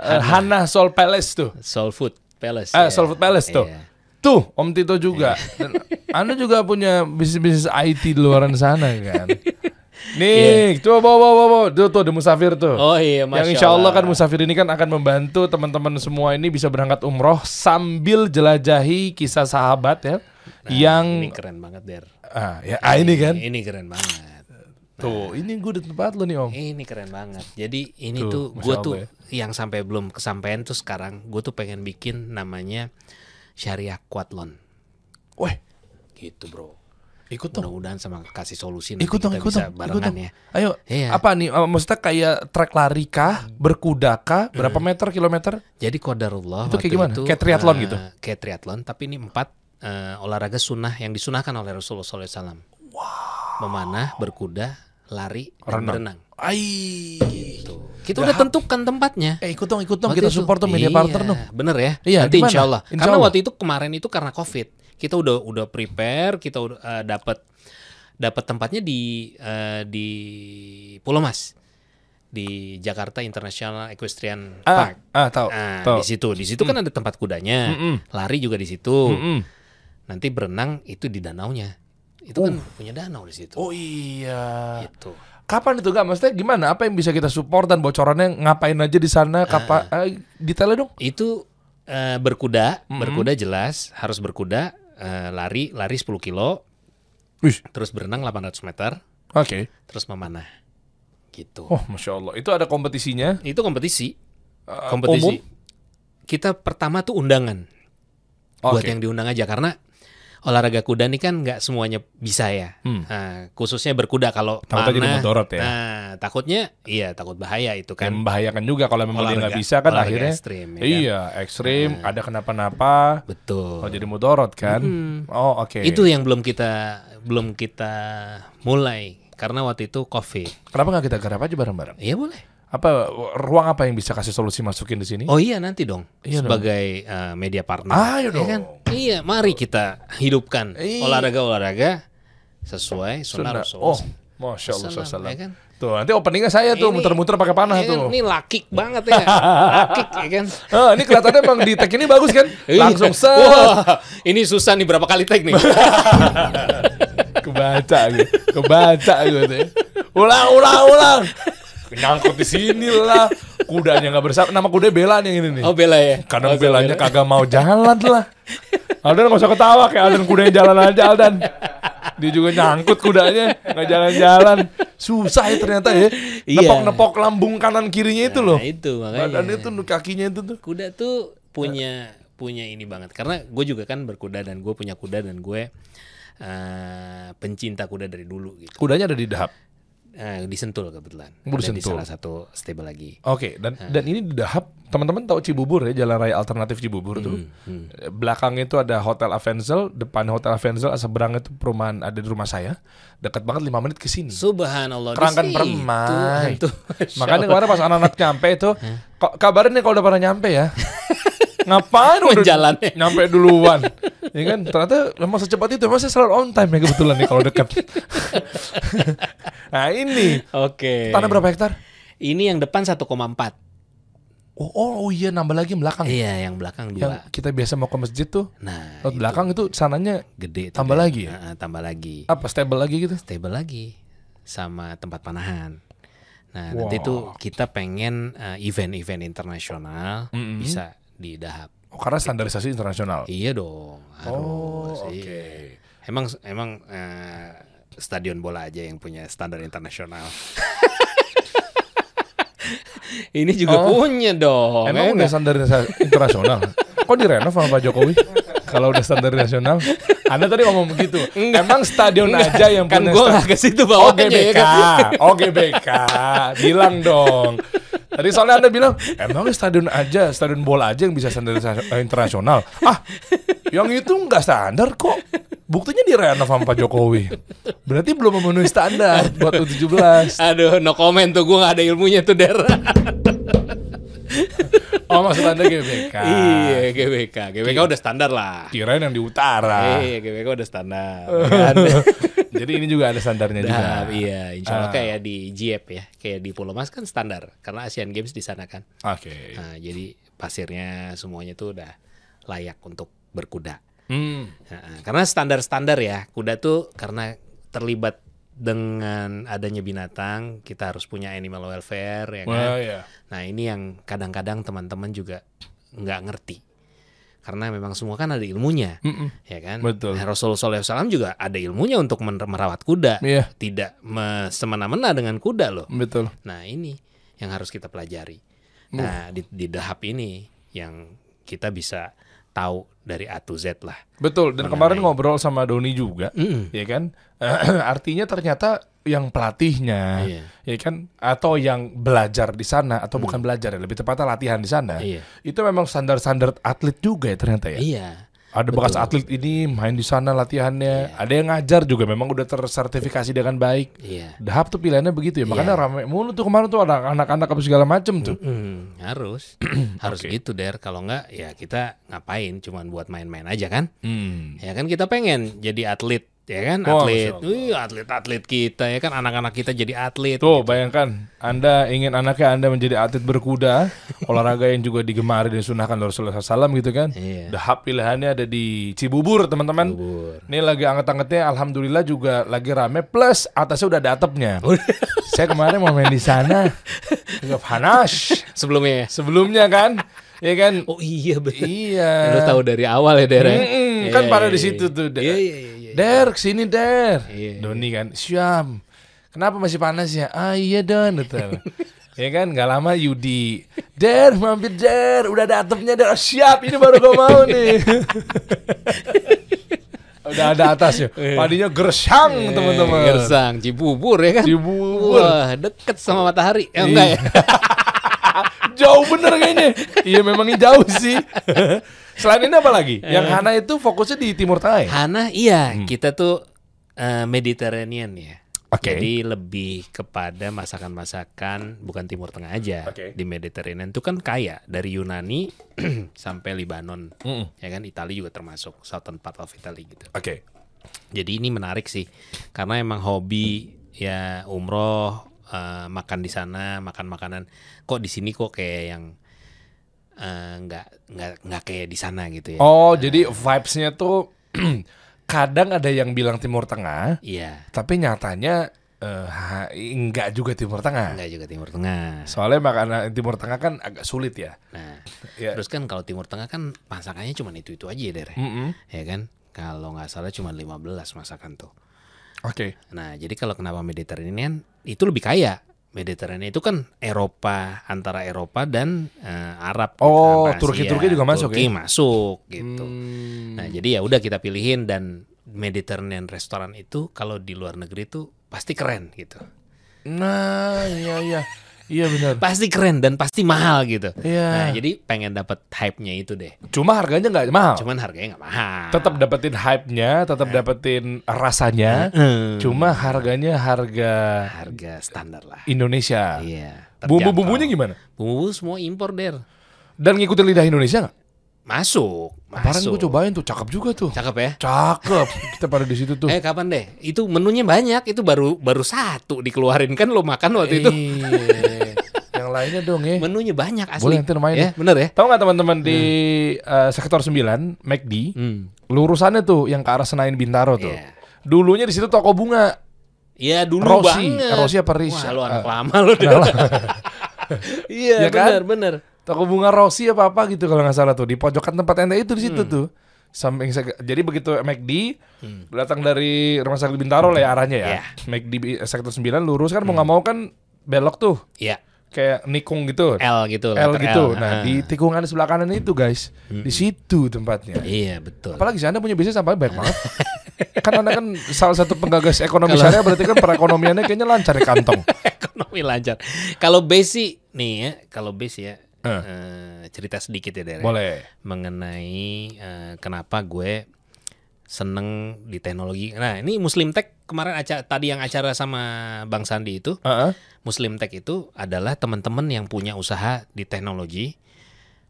eh, Hana Soul Palace tuh.
Soul Food Palace.
Eh,
ya.
Soul Food Palace tuh.
Iya.
Tuh, Om Tito juga. Dan Anda juga punya bisnis-bisnis IT di luaran sana kan. [LAUGHS] Nih, coba bawa bawa bawa. Tuh, tuh, The Musafir tuh.
Oh iya,
Yang
Masya
insya Allah kan. Musafir ini kan akan membantu teman-teman semua ini bisa berangkat umroh sambil jelajahi kisah sahabat ya. yang
Nah, Ini keren banget, Der.
ah, ya, ah, ini kan.
Ini keren banget.
Tuh, ini gue di tempat lo nih Om.
Ini keren banget. Jadi ini
Tuh,
tuh gue tuh
ya.
yang sampai belum kesampaian tuh sekarang gue tuh pengen bikin namanya Syariah Quadlon.
Weh,
Gitu, Bro.
Ikut dong.
Mudah-mudahan sama kasih solusi nanti
Ikut dong,
kita
ikut
bisa
dong, ikut
barengan
dong.
ya.
Ayo,
Iya.
apa nih? eh, Maksudnya kayak trek lari kah, berkuda kah, berapa meter, kilometer?
Jadi qadarullah
Itu kayak gimana?
itu,
Kayak triathlon
eh,
gitu?
Kayak triathlon, tapi ini empat eh, olahraga sunnah yang disunahkan oleh Rasulullah SAW. Memanah, berkuda, lari, dan
Renang.
berenang.
Ai.
Gitu. Kita udah tentukan tempatnya.
Eh ikut dong, ikut dong.
Waktu
Kita
itu.
support tuh media
Iya,
partner dong.
Bener ya.
Iya,
Nanti insya Allah.
Insya
Karena waktu itu kemarin itu karena covid, kita udah udah prepare, kita udah eh, dapat dapat tempatnya di eh, di Pulau Mas di Jakarta International Equestrian
Ah,
Park.
ah tahu.
Nah,
tahu.
di situ, di situ kan ada tempat kudanya,
Mm-mm.
lari juga di situ.
Mm-mm.
Nanti berenang itu di danaunya. Itu kan punya danau di situ.
Oh iya.
Gitu.
Kapan itu gak? Maksudnya gimana? Apa yang bisa kita support dan bocorannya ngapain aja di sana? Kapan? Eh, detailnya dong.
Itu eh, berkuda, berkuda jelas harus berkuda, eh, lari lari 10 kilo,
Wih,
terus berenang 800 meter,
oke.
terus memanah. Gitu.
Oh, masya Allah. Itu ada kompetisinya.
Itu kompetisi.
eh,
Kompetisi.
umum?
Kita pertama tuh undangan. Buat
Oke.
yang diundang aja karena olahraga kuda nih kan nggak semuanya bisa ya.
Hmm.
Nah, khususnya berkuda kalau
Takutnya jadi mudorot ya.
Nah, takutnya iya takut bahaya itu
Kan
kan.
membahayakan juga kalau memang dia nggak
Olahraga-
bisa kan
olahraga
akhirnya.
ekstrim, ya kan?
iya, ekstrim. Ada kenapa-napa.
Betul.
Oh jadi mudorot kan? Oh oke.
Itu yang belum kita belum kita mulai karena waktu itu covid.
Kenapa nggak kita garap aja bareng-bareng?
Iya boleh.
Apa ruang apa yang bisa kasih solusi masukin di sini?
Oh iya nanti dong
Iya dong.
sebagai eh, media partner.
Ayo
Ya
dong.
kan? Iya, mari kita hidupkan
Iya.
olahraga-olahraga sesuai
Sunnah.
Rasul.
Oh, masya Allah.
Sallam. ya kan?
Tuh nanti openingnya saya tuh
Ini-
muter-muter pakai panah
Iya kan?
tuh.
Ini lakik banget ya. lakik ya kan?
Ah, ini kelihatannya emang di tag ini bagus kan? Langsung set.
Iya. Wah, ini susah nih berapa kali tag nih. [LAUGHS]
Kebaca gitu. Kebaca gitu. ya. Ulang, ulang, ulang. Nyangkut di sini lah. Kudanya nggak bersama. Nama kuda Bella nih yang ini nih.
oh bela ya.
Kadang
Oh,
belanya
bela.
kagak mau jalan lah. Aldan gak usah ketawa kayak Aldan kudanya jalan aja Aldan. Dia juga nyangkut kudanya nggak jalan-jalan. Susah ya ternyata ya.
Iya.
Nepok-nepok lambung kanan kirinya itu loh.
Nah, itu makanya.
Badannya tuh kakinya itu tuh.
kuda tuh punya punya ini banget karena gue juga kan berkuda dan gue punya kuda dan gue eh, pencinta kuda dari dulu gitu.
Kudanya ada di dahap.
Eh, di Sentul kebetulan.
Di
Ada di
Sentul.
salah satu stable lagi.
Oke, dan dan ini di Dahap, teman-teman tahu Cibubur ya, jalan raya alternatif Cibubur tuh.
Hmm,
Belakang itu ada Hotel Avenzel, depan Hotel Avenzel, seberang itu perumahan ada di rumah saya. Dekat banget 5 menit ke sini.
Subhanallah. di
Kerangkan permai. Makanya kemarin pas [LAUGHS] anak-anak nyampe itu, kok kabarin nih kalau udah pada nyampe ya. [LAUGHS] Ngapain [LAUGHS] udah
Menjalannya.
nyampe duluan? Ya kan, ternyata memang secepat itu. Emang saya selalu on time ya kebetulan nih kalau dekat. [LAUGHS] nah ini,
Oke.
tanah berapa hektar?
Ini yang depan 1,4.
Oh, oh, oh iya nambah lagi yang belakang.
Iya, yang belakang
Yang
dua.
kita biasa mau ke masjid tuh,
Nah,
lewat belakang itu sananya
gede.
tambah
Dan.
lagi ya?
Nah, tambah lagi.
apa stable lagi gitu?
Stable lagi sama tempat panahan. Nah,
Wah.
nanti tuh kita pengen eh, event-event internasional
Mm-mm.
bisa di Dahap.
Oh, karena standarisasi internasional.
Iya dong,
Oh,
harus.
oke.
iya. Emang emang eh, stadion bola aja yang punya standar internasional. [LAUGHS] Ini juga
Oh.
punya dong.
Emang udah
nggak?
standarisasi internasional? Kok direnov sama Pak Jokowi? Kalau udah standar nasional, Anda tadi ngomong begitu. Emang stadion aja yang
kan
punya
gue
sta-
nggak ke situ
Oh
bawahnya ya
GBK,
kan.
oh GBK, bilang dong. Tadi soalnya anda bilang, emang stadion aja, stadion bola aja yang bisa standar eh, internasional. Ah, yang itu nggak standar kok. Buktinya direnov sama Pak Jokowi. Berarti belum memenuhi standar buat U17.
Aduh, no comment tuh gue nggak ada ilmunya tuh Der.
Oh maksud anda GBK?
Iya, GBK. GBK udah standar lah.
Kirain yang di utara.
Iya, GBK udah standar. kan? [LAUGHS]
Jadi ini juga ada standarnya juga.
Nah, iya, insya Allah
Ah.
kayak di JIEP ya, kayak di Pulau Mas kan standar karena Asian Games di sana kan.
Oke.
Nah, jadi pasirnya semuanya tuh udah layak untuk berkuda.
Hmm.
Nah, karena standar-standar ya, kuda tuh karena terlibat dengan adanya binatang, kita harus punya animal welfare ya kan.
Wah ya.
Nah, ini yang kadang-kadang teman-teman juga nggak ngerti. Karena memang semua kan ada ilmunya,
Mm-mm.
ya kan?
Betul.
Nah, Rasulullah SAW juga ada ilmunya untuk merawat kuda.
Iya,
Tidak me- semena-mena dengan kuda loh.
betul.
Nah, ini yang harus kita pelajari. Nah, di, di dahap ini yang kita bisa tahu dari A to Z lah.
Betul. Dan kemarin ngobrol sama Doni juga,
Mm-mm.
ya kan? [CLEARS THROAT] Artinya ternyata yang pelatihnya,
Iya.
ya kan? Atau yang belajar di sana, atau bukan belajar ya, lebih tepatnya latihan di sana.
Iya.
Itu memang standar-standar atlet juga ya ternyata ya.
Iya.
Ada bekas atlet ini main di sana latihannya. Ada yang ngajar juga memang udah tersertifikasi dengan baik.
Iya.
Dahap tuh pilihannya begitu ya. Makanya rame mulu tuh kemarin tuh ada anak-anak apa segala macem tuh.
Hmm, harus [CLEARS THROAT] harus gitu der kalau nggak ya kita ngapain cuman buat main-main aja kan
Hmm.
ya kan kita pengen jadi atlet ya kan?
Wah,
atlet. Wih, atlet-atlet kita ya kan? Anak-anak kita jadi atlet
Tuh bayangkan. Anda ingin anaknya Anda menjadi atlet berkuda [LAUGHS] Olahraga yang juga digemari dan disunahkan oleh Rasulullah SAW gitu kan?
Iya.
Dahap pilihannya ada di Cibubur teman-teman. Ini lagi anget-angetnya Alhamdulillah juga lagi rame Plus atasnya udah ada atapnya. [LAUGHS] Saya kemarin mau main di sana. Juga panas. [LAUGHS]
Sebelumnya ya?
Sebelumnya kan? Ya kan?
Oh iya betul
Iya.
Lu tahu dari awal ya der ya?
Mm-mm,
Iya,
kan
iya,
pada
iya,
di situ
iya.
tuh.
iya iya iya iya.
Der, ke sini Der.
Iya,
Doni kan, siam. Kenapa masih panas ya? Ah iya Don, betul. ya kan, nggak lama Yudi. Der, mampir Der, udah ada atapnya Der. Oh, siap, ini baru gue mau nih. [LAUGHS] udah ada atasnya. Padinya gersang teman-teman.
Eh, Gersang Cibubur ya kan
Cibubur.
wah deket sama matahari ya enggak ya [LAUGHS]
jauh bener kayaknya. iya memangnya jauh sih. [LAUGHS] Selain ini apa lagi? Yang Hana itu fokusnya di Timur Tengah ya?
Hana iya kita tuh eh, Mediterranean ya
Oke.
Jadi lebih kepada masakan-masakan bukan Timur Tengah aja.
Oke.
Di Mediterranean itu kan kaya dari Yunani [CLEARS THROAT] sampai Libanon,
Mm-mm.
ya kan Italia juga termasuk southern part of Italy gitu.
Oke.
Jadi ini menarik sih karena emang hobi ya umroh eh, makan di sana makan makanan kok di sini kok kayak yang eh, nggak nggak nggak kayak di sana gitu ya.
Oh, jadi vibes-nya tuh [CLEARS THROAT] kadang ada yang bilang Timur Tengah,
Iya,
tapi nyatanya eh, [LAUGHS] ha- enggak juga Timur Tengah.
nggak juga Timur Tengah.
Soalnya makanan Timur Tengah kan agak sulit ya.
Nah, [LAUGHS]
Ya.
terus kan kalau Timur Tengah kan masakannya cuma itu itu aja ya, Der.
Mm-mm.
ya kan? Kalau nggak salah cuma 15 masakan tuh.
Oke.
Nah, jadi kalau kenapa Mediterranean itu lebih kaya. Mediterranean itu kan Eropa antara Eropa dan eh, Arab. gitu,
Oh,
sama
Turki-
Asia.
Turki juga masuk
Turki
ya?
masuk gitu.
Hmm.
Nah, jadi ya udah kita pilihin dan Mediterranean restoran itu kalau di luar negeri itu pasti keren gitu.
Nah, iya iya. Iya benar.
Pasti keren dan pasti mahal gitu.
Iya.
Nah, jadi pengen dapat hype-nya itu deh.
Cuma harganya nggak mahal.
Cuman harganya nggak mahal.
Tetap dapetin hype-nya, tetap dapetin rasanya.
Hmm.
Cuma harganya harga
harga standar lah.
Indonesia.
Iya.
Bumbu-bumbunya gimana?
Bumbu semua impor der.
Dan ngikutin lidah Indonesia nggak?
Masuk.
Kemarin gue cobain tuh, cakep juga tuh.
Cakep ya.
Cakep. Kita pada di situ tuh.
Eh kapan deh? Itu menunya banyak. Itu baru baru satu dikeluarin kan lo makan waktu itu.
Iya. Yang lainnya dong ya.
Menunya banyak asli.
Boleh nanti main.
Ya, bener ya.
Tahu nggak teman-teman di eh, sektor 9 McD,
Hmm.
lurusannya tuh yang ke arah Senayan Bintaro tuh.
Iya.
Dulunya di situ toko bunga.
Iya dulu
Rossi.
banget.
Rossi apa Riz?
Wah, lu anak
Ah.
lama lu. [LAUGHS] Iya,
Ya kan?
bener bener.
Toko bunga Rossi apa apa gitu kalau nggak salah tuh di pojokan tempat ente itu di situ
Hmm.
tuh. Samping jadi begitu McD datang dari rumah sakit Bintaro lah ya arahnya ya.
Iya.
McD sektor 9 lurus kan mau nggak mau kan belok tuh
Iya.
kayak nikung gitu.
L gitu
L gitu.
L.
Nah,
Ah.
di tikungan sebelah kanan itu guys. Di situ tempatnya.
Iya betul.
Apalagi sih Anda punya bisnis sampai banyak banget. [LAUGHS] kan Anda kan salah satu penggagas ekonomi
Kalau-
syariah berarti kan perekonomiannya kayaknya lancar di kantong. [LAUGHS]
Ekonomi lancar. Kalau base sih nih ya, kalau base ya
Eh.
eh, cerita sedikit ya dari
Boleh.
mengenai eh, kenapa gue seneng di teknologi. Nah ini Muslim Tech kemarin acara tadi yang acara sama Bang Sandi itu
Heeh.
Muslim Tech itu adalah teman-teman yang punya usaha di teknologi,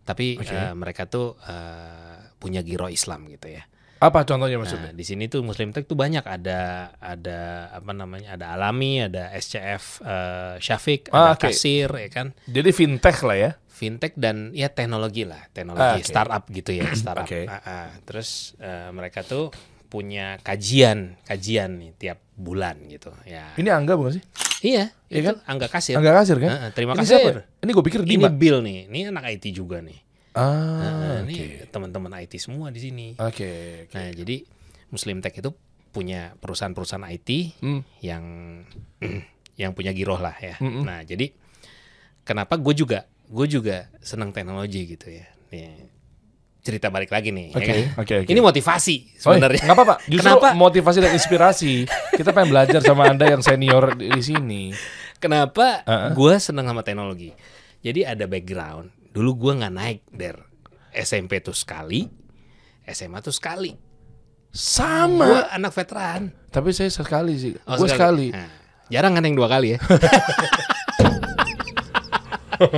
tapi
Oke.
eh, mereka tuh eh, punya giro Islam gitu ya.
Apa contohnya maksudnya?
Nah, di sini tuh Muslim Tech tuh banyak ada ada apa namanya ada Alami, ada SCF eh, Syafiq,
Ah,
ada
oke.
Kasir ya kan,
Jadi fintech lah ya.
Fintech dan ya teknologi lah, teknologi
Ah, oke.
startup gitu ya [CLEARS THROAT] startup.
Oke.
Ah, ah. Terus eh, mereka tuh punya kajian kajian nih tiap bulan gitu ya.
Ini Angga bukan sih?
Iya,
Iya kan?
Angga Kasir.
Angga Kasir kan?
Ah, terima
Ini
kasih.
siapa? Ini gue pikir
Ini
Dima.
Bill nih, ini anak IT juga nih.
Ah,
Nah,
oke.
Ini teman-teman IT semua di sini.
Oke. oke.
Nah, jadi Muslim Tech itu punya perusahaan-perusahaan IT
Hmm.
yang [CLEARS THROAT] yang punya giroh lah ya.
Mm-mm.
Nah, jadi kenapa gue juga gue juga senang teknologi gitu ya. Nih, cerita balik lagi nih. ya
Oke,
kan?
oke, oke.
Ini motivasi sebenarnya.
nggak apa-apa. Justru
Kenapa?
motivasi dan inspirasi. Kita pengen belajar sama Anda yang senior di, sini.
Kenapa
Uh-uh.
gue senang sama teknologi? Jadi ada background. Dulu gue nggak naik der SMP tuh sekali, SMA tuh sekali. Gue
Sama.
anak veteran.
Tapi saya sekali sih.
Oh,
gue sekali.
Nah, jarang kan yang dua kali ya. [LAUGHS] [LAUGHS]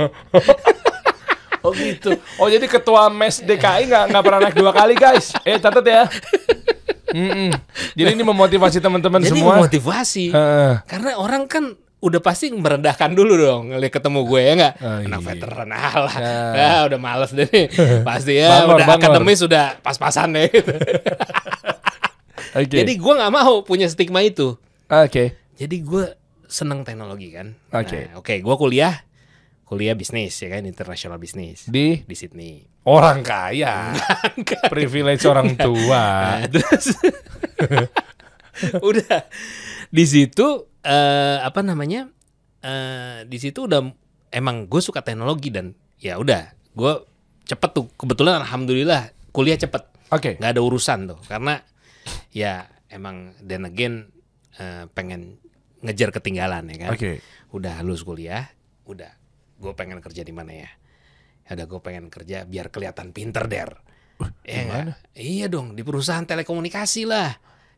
Oh gitu. Oh jadi ketua MES DKI nggak nggak pernah naik dua kali guys. Eh catat ya. Mm-mm. Jadi ini memotivasi teman-teman
Jadi
semua.
motivasi.
Heeh.
Karena orang kan udah pasti merendahkan dulu dong ngeliat ketemu gue ya nggak
Oh,
anak
iya.
veteran alah
Ya.
ya udah males deh nih [LAUGHS] pasti ya
Bangor,
udah
bangor.
akademis sudah pas-pasan deh gitu. [LAUGHS]
Oke.
jadi gue nggak mau punya stigma itu
Oke.
jadi gue seneng teknologi kan
Oke.
Nah, oke gue kuliah kuliah bisnis ya kan? International bisnis.
Di?
Di Sydney.
Orang kaya. [LAUGHS] Privilege orang tua.
Nah, terus. [LAUGHS] Udah. Di situ eh, apa namanya? Eh, di situ udah emang gue suka teknologi dan ya udah gue cepet tuh. Kebetulan alhamdulillah kuliah cepet.
Oke.
nggak ada urusan tuh. Karena ya emang then again eh, pengen ngejar ketinggalan ya kan?
Oke.
udah lulus kuliah udah gue pengen kerja di mana ya? Ada gue pengen kerja biar kelihatan pinter der. Ya nggak? iya dong di perusahaan telekomunikasi lah.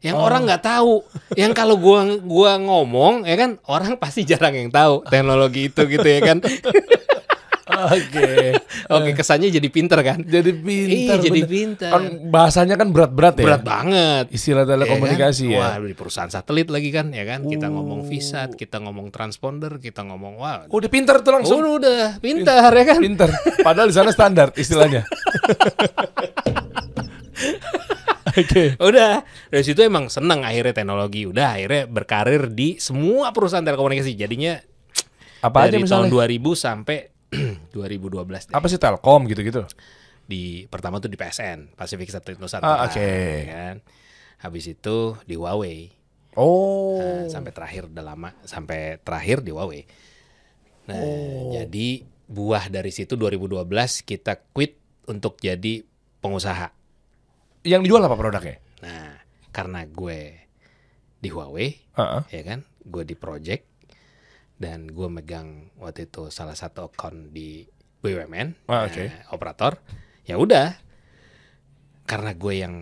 Yang orang nggak tahu. Yang kalau gua gua ngomong ya kan orang pasti jarang yang tahu teknologi itu gitu ya kan [LAUGHS]
Oke. [LAUGHS]
oke kesannya jadi pinter kan
Jadi pintar.
Iya, jadi pintar.
Kan bahasanya kan berat-berat ya.
berat banget
Istilah telekomunikasi
ya.
ya.
kan? Wah, di perusahaan satelit lagi kan, ya kan? Kita
Oh.
ngomong VSAT, kita ngomong transponder, kita ngomong wah.
Udah pintar tuh langsung.
Oh, udah pintar ya kan?
Pintar. Padahal di sana standar istilahnya. [LAUGHS] Oke.
Udah dari situ emang seneng akhirnya teknologi. Udah akhirnya berkarir di semua perusahaan telekomunikasi. Jadinya
Apa aja
dari
misalnya?
tahun 2000 sampai [CLEARS THROAT] 2012 deh.
Apa sih Telkom gitu-gitu?
Di pertama tuh di PSN, Pacific Satelit Nusantara.
Ah, oke.
ya kan? Habis itu di Huawei.
Oh.
Nah, sampai terakhir udah lama sampai terakhir di Huawei. Nah,
Oh.
jadi buah dari situ 2012 kita quit untuk jadi pengusaha.
Yang dijual apa produknya?
Nah, karena gue di Huawei,
Heeh.
ya kan, gue di project. Dan gue megang waktu itu salah satu account di BUMN
Ah,
eh,
oke.
operator ya udah karena gue yang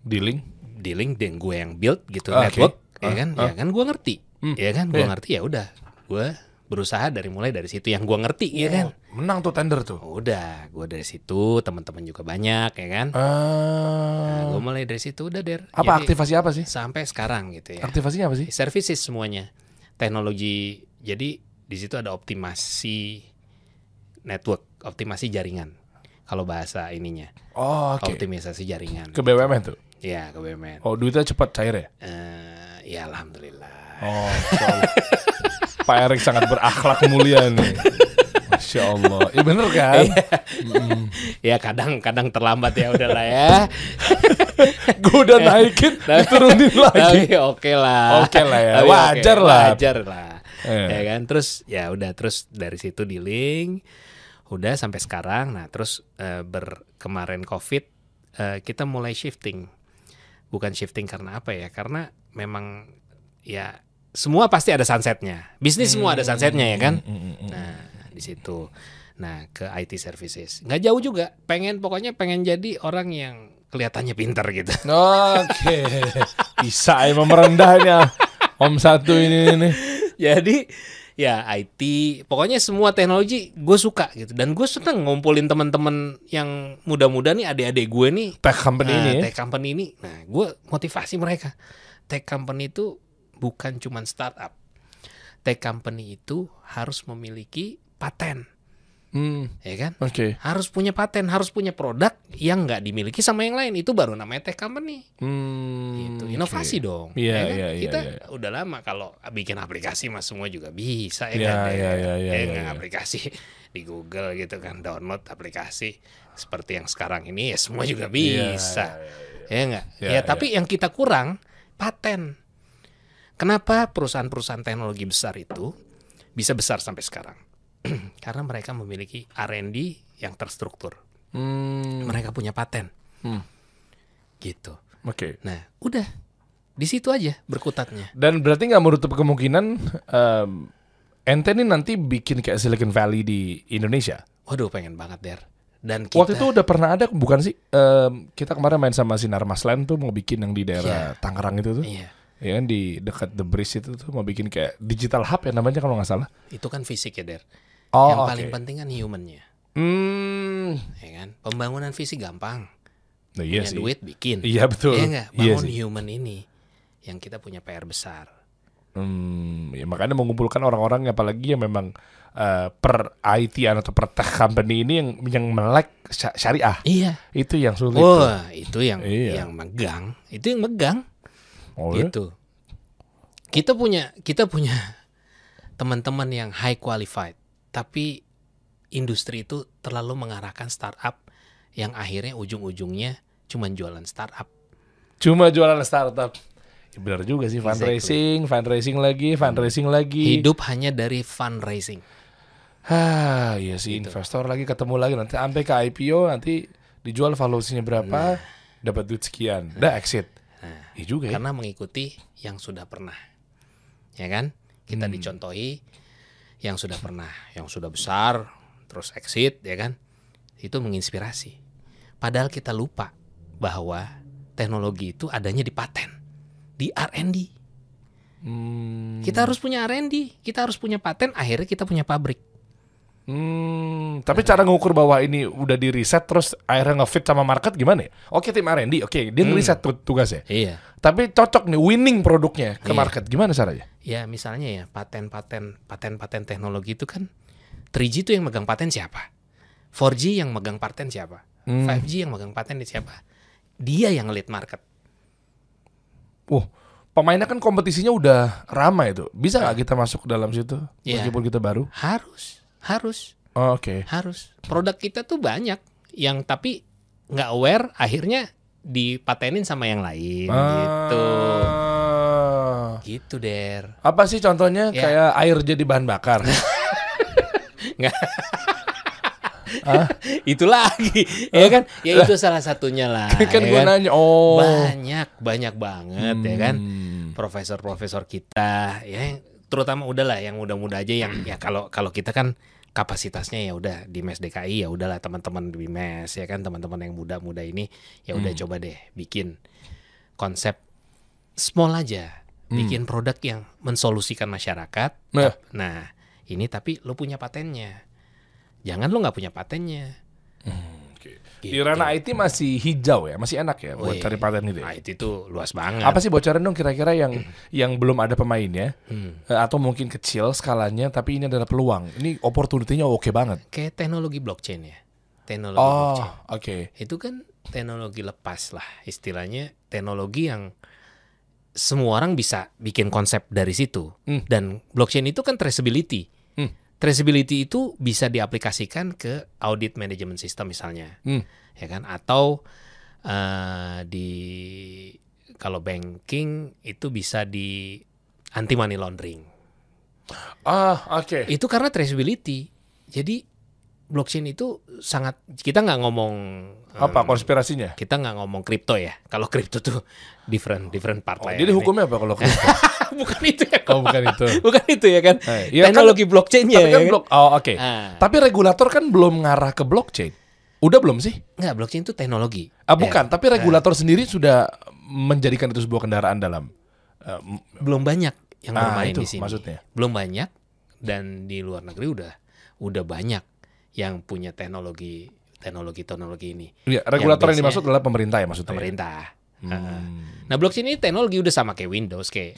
Dealing.
dealing dan gue yang build gitu
Ah,
network
oke.
ya
Ah,
kan
ah.
ya kan gue ngerti
Hmm,
ya kan gue
iya.
ngerti ya udah gue berusaha dari mulai dari situ yang gue ngerti ya kan
Oh, menang tuh tender tuh.
udah gue dari situ teman-teman juga banyak ya kan
Ah.
nah, gue mulai dari situ udah der
apa
Jadi,
aktivasi apa sih?
sampai sekarang gitu ya
Aktivasinya apa sih?
services semuanya teknologi jadi di situ ada optimasi network optimasi jaringan kalau bahasa ininya
Oh, oke.
optimisasi jaringan
Ke BUMN tuh.
ya ke BUMN
Oh, duitnya cepat cair ya?
Eh, ya alhamdulillah
Oh. Pak Erik sangat berakhlak mulia nih. [LAUGHS] Masya Allah. Iya bener kan? [LAUGHS] Mm.
ya kadang-kadang terlambat ya udahlah ya. [LAUGHS]
Gue udah naikin, [LAUGHS] diturunin lagi.
tapi oke lah.
Oke lah ya,
Tapi oke,
wajar lah.
wajar lah.
Eh.
ya kan? Terus ya udah terus dari situ di link. Udah sampai sekarang. Nah terus eh, berkemarin covid eh, kita mulai shifting. Bukan shifting karena apa ya? Karena memang ya semua pasti ada sunsetnya. Bisnis semua ada sunsetnya ya kan?
Mm,
nah di situ nah ke IT services nggak jauh juga pengen pokoknya pengen jadi orang yang kelihatannya pintar gitu [LAUGHS]
Oke, bisa emang merendahnya Om satu ini nih.
Jadi ya IT, pokoknya semua teknologi gue suka gitu. Dan gue seneng ngumpulin teman-teman yang muda-muda nih, adik-adik gue nih,
Tech company
nah,
ini ya.
tech company ini. Nah, gue motivasi mereka. Tech company itu bukan cuman startup. Tech company itu harus memiliki paten,
Hmm,
ya kan?
Oke.
Harus punya paten, harus punya produk yang nggak dimiliki sama yang lain. Itu baru namanya tech company.
Hmm, oke.
Inovasi dong.
Iya,
ya kan?
iya, iya,
Kita
iya.
udah lama kalau bikin aplikasi mas semua juga bisa
Iya,
ya kan.
iya, iya, iya,
Ya
iya, iya.
aplikasi [LAUGHS] di Google gitu kan download aplikasi seperti yang sekarang ini ya semua juga
Iya,
bisa.
iya,
Ya enggak?
Iya,
ya tapi yang kita kurang paten. Kenapa perusahaan-perusahaan teknologi besar itu bisa besar sampai sekarang? [CLEARS THROAT] Karena mereka memiliki R&D yang terstruktur.
Hmm,
Mereka punya paten.
Hmm.
Gitu.
Oke.
Nah, udah di situ aja berkutatnya.
Dan berarti nggak menutup kemungkinan em, ente nih nanti bikin kayak Silicon Valley di Indonesia.
Waduh, pengen banget der. Dan kita,
Waktu itu udah pernah ada bukan sih? Em, kita kemarin main sama Sinar Masland tuh mau bikin yang di daerah Tangerang itu tuh.
iya,
Ya kan di dekat The Bridge itu tuh mau bikin kayak digital hub ya namanya kalau nggak salah.
itu kan fisik ya der.
Oh,
yang
oke.
paling penting kan humannya,
Hmm,
ya kan? Pembangunan fisik gampang,
nah iya
punya
sih.
duit bikin.
Iya betul.
Iya nggak?
Iya
Bangun
sih.
human ini yang kita punya PR besar.
Hmm, ya makanya mengumpulkan orang-orang apalagi yang memang eh, per IT atau per tech company ini yang yang melek sya- syariah
Iya.
itu yang sulit.
Wah, itu yang
Iya.
yang megang, itu yang megang.
Oh, ya?
gitu. Kita punya kita punya [LAUGHS] teman-teman yang high qualified, tapi industri itu terlalu mengarahkan startup yang akhirnya ujung-ujungnya cuma jualan startup.
Cuma jualan startup. Ya benar juga sih
Exactly.
fundraising, fundraising lagi, fundraising lagi.
Hidup hanya dari fundraising.
Ah, iya sih
Gitu.
investor lagi ketemu lagi nanti sampai ke IPO nanti dijual valuasinya berapa, dapat duit sekian, dah exit.
Nah,
Iya juga ya.
karena mengikuti yang sudah pernah. Ya kan? Kita
Hmm.
dicontohi yang sudah pernah, yang sudah besar, terus exit, ya kan? Itu menginspirasi. Padahal kita lupa bahwa teknologi itu adanya di paten, di R&D.
Hmm,
Kita harus punya R&D, kita harus punya paten, akhirnya kita punya pabrik.
Hmm, tapi cara ngukur bahwa ini udah di riset terus akhirnya ngefit sama market gimana ya? Oke tim R&D, oke dia
Hmm.
ngeriset tu- tugasnya.
Iya.
Tapi cocok nih winning produknya ke
Iya.
market gimana caranya?
Ya misalnya ya paten-paten paten-paten teknologi itu kan 3G itu yang megang paten siapa? 4G yang megang paten siapa?
Hmm.
5G yang megang paten siapa? Dia yang lead market.
Wah, pemainnya kan kompetisinya udah ramai tuh. Bisa nggak kita masuk dalam situ
Iya.
meskipun kita baru?
Harus, harus,
Oh, Oke.
harus. Produk kita tuh banyak yang tapi nggak aware akhirnya dipatenin sama yang lain gitu.
Ah.
Gitu, Der.
Apa sih contohnya
Ya.
kayak air jadi bahan bakar? [LAUGHS] [LAUGHS]
itu lagi, ya kan? Ya itu salah satunya lah. [LAUGHS]
kan
ya
gue nanya, oh.
Banyak, banyak banget ya kan.
Hmm.
Profesor-profesor kita ya terutama udahlah yang muda-muda aja yang ya kalau kalau kita kan kapasitasnya ya udah di mes DKI ya udahlah teman-teman di mes ya kan teman-teman yang muda-muda ini ya udah coba deh bikin konsep small aja bikin produk yang mensolusikan masyarakat.
Nah.
nah ini tapi lo punya patennya. Jangan lo nggak punya patennya
Di ranah IT masih hijau ya, masih enak ya buat
Wih,
cari paten itu.
nah,
ya?
itu tuh luas banget
Apa sih bocoran dong kira-kira yang yang belum ada pemainnya
Hmm.
eh, atau mungkin kecil skalanya tapi ini adalah peluang. Ini opportunity-nya oke banget.
kayak teknologi blockchain ya teknologi
Oh,
blockchain
oke.
itu kan teknologi lepas lah istilahnya teknologi yang semua orang bisa bikin konsep dari situ
Hmm.
dan blockchain itu kan traceability
Hmm.
Traceability itu bisa diaplikasikan ke audit management system misalnya
Hmm.
ya kan atau eh, di kalau banking itu bisa di anti money laundering
Ah, oke.
itu karena traceability jadi blockchain itu sangat kita nggak ngomong
Apa
em,
konspirasinya?
kita nggak ngomong kripto ya. Kalau kripto tuh different different part
Oh,
lah ya.
jadi
Ini-
hukumnya apa kalau kripto? [LAUGHS] [LAUGHS]
bukan itu ya.
Oh, bukan itu. [LAUGHS]
bukan itu ya kan.
Eh, kan-
Teknologi blockchainnya
Tapi
ya
kan
kan?
blok. Oh, oke.
Ah.
Tapi regulator kan belum ngarah ke blockchain. Udah belum sih?
Nggak, blockchain itu teknologi.
Ah,
Ya,
bukan, tapi regulator sendiri sudah menjadikan itu sebuah kendaraan dalam m-
belum banyak yang
Ah,
bermain
itu
di sini.
maksudnya.
Belum banyak dan di luar negeri udah udah banyak yang punya teknologi teknologi teknologi ini.
Iya, regulator yang,
biasanya-
dimaksud adalah pemerintah ya maksudnya.
Pemerintah. Ah.
Hmm.
Nah, blockchain ini teknologi udah sama kayak Windows kayak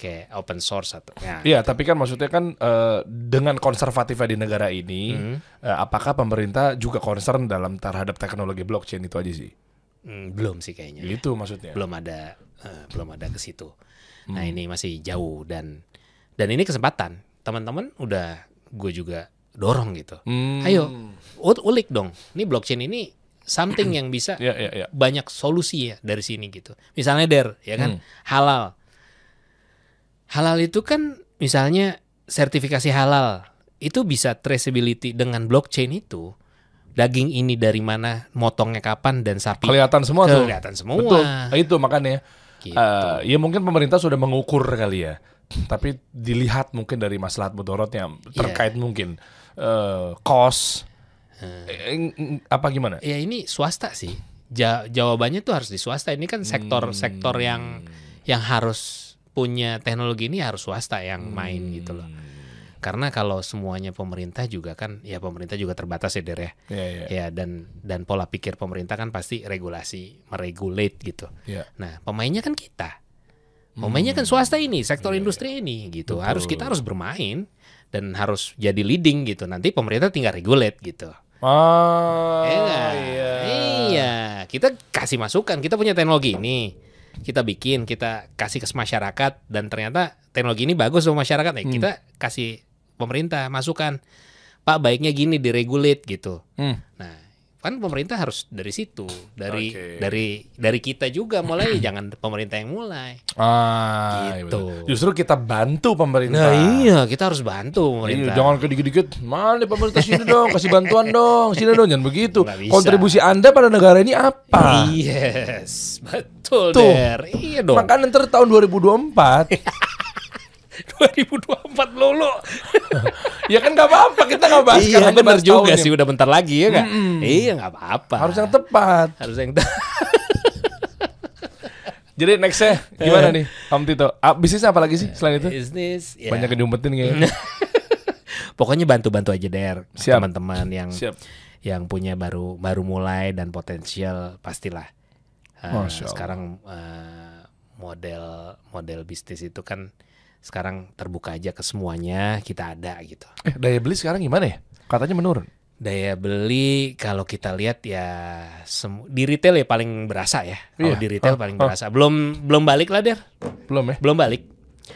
kayak open source atau ya.
Iya, tapi kan maksudnya kan eh, dengan konservatifnya di negara ini,
Hmm.
eh, apakah pemerintah juga concern dalam terhadap teknologi blockchain itu aja sih?
Hmm, belum sih kayaknya.
Itu maksudnya.
belum ada eh, belum ada ke situ. Nah
Hmm.
ini masih jauh dan dan ini kesempatan teman-teman udah gue juga dorong gitu.
Hmm.
Ayo ulik dong. Ini blockchain ini something yang bisa [CLEARS THROAT]
Ya, ya, ya.
banyak solusi ya dari sini gitu. Misalnya der ya kan
Hmm.
halal. Halal itu kan misalnya sertifikasi halal itu bisa traceability dengan blockchain itu daging ini dari mana, motongnya kapan dan sapi
Kelihatan semua tuh.
kelihatan semua.
Betul. Nah, Itu makanya
Gitu.
eh, ya mungkin pemerintah sudah mengukur kali ya. [LAUGHS] Tapi dilihat mungkin dari masalah mudorotnya terkait mungkin eh cost eh, ng- ng- apa gimana?
Ya ini swasta sih. Ja- jawabannya tuh harus di swasta. Ini kan sektor-sektor
Hmm.
yang yang harus punya teknologi ini harus swasta yang main gitu loh.
Hmm.
Karena kalau semuanya pemerintah juga kan ya pemerintah juga terbatas ya Der ya.
Ya, ya.
Ya dan dan pola pikir pemerintah kan pasti regulasi, meregulate gitu.
ya.
Nah, pemainnya kan kita. Pemainnya kan swasta ini, sektor industri ini gitu.
Hmm. Betul.
Harus kita harus bermain dan harus jadi leading gitu. Nanti pemerintah tinggal regulate gitu. Iya nggak?
iya.
Iya, kita kasih masukan. Kita punya teknologi ini, kita bikin, kita kasih ke masyarakat dan ternyata teknologi ini bagus untuk masyarakat.
Hmm.
Ya, kita kasih pemerintah masukan. Pak baiknya gini diregulate gitu.
Hmm.
Nah, kan pemerintah harus dari situ, dari
Oke.
dari dari kita juga mulai. [CLEARS THROAT] jangan pemerintah yang mulai.
Ah, iya
Gitu.
betul. Justru kita bantu pemerintah.
Nah iya, kita harus bantu
Iya,
pemerintah.
jangan ke dikit-dikit, mana pemerintah sini dong, kasih bantuan dong, sini dong, jangan begitu. Kontribusi Anda pada negara ini apa?
Yes, betul
Tuh.
Der. Iya dong.
Maka nanti tahun 2024, [LAUGHS]
2024 lulu. [LAUGHS]
ya kan nggak apa-apa, kita nggak bahas
iya benar juga
tahunnya.
sih udah bentar lagi ya nggak? Iya nggak apa-apa.
Harus yang tepat.
harus yang [LAUGHS]
Jadi nextnya gimana nih, Om Tito? Ah, bisnisnya apa lagi sih selain itu?
bisnis. Ya.
Banyak yang diumpetin kayaknya. [LAUGHS]
Pokoknya bantu-bantu aja der teman-teman yang
Siap.
yang punya baru baru mulai dan potensial pastilah. Eh,
Allah.
sekarang eh, model model bisnis itu kan sekarang terbuka aja ke semuanya kita ada gitu.
Eh, daya beli sekarang gimana ya? Katanya menurun.
Daya beli kalau kita lihat ya semu- di retail ya paling berasa ya. Kalau
Iya.
di retail
Ah,
paling
ah.
berasa. Belum belum balik lah der.
Belum ya?
Belum balik.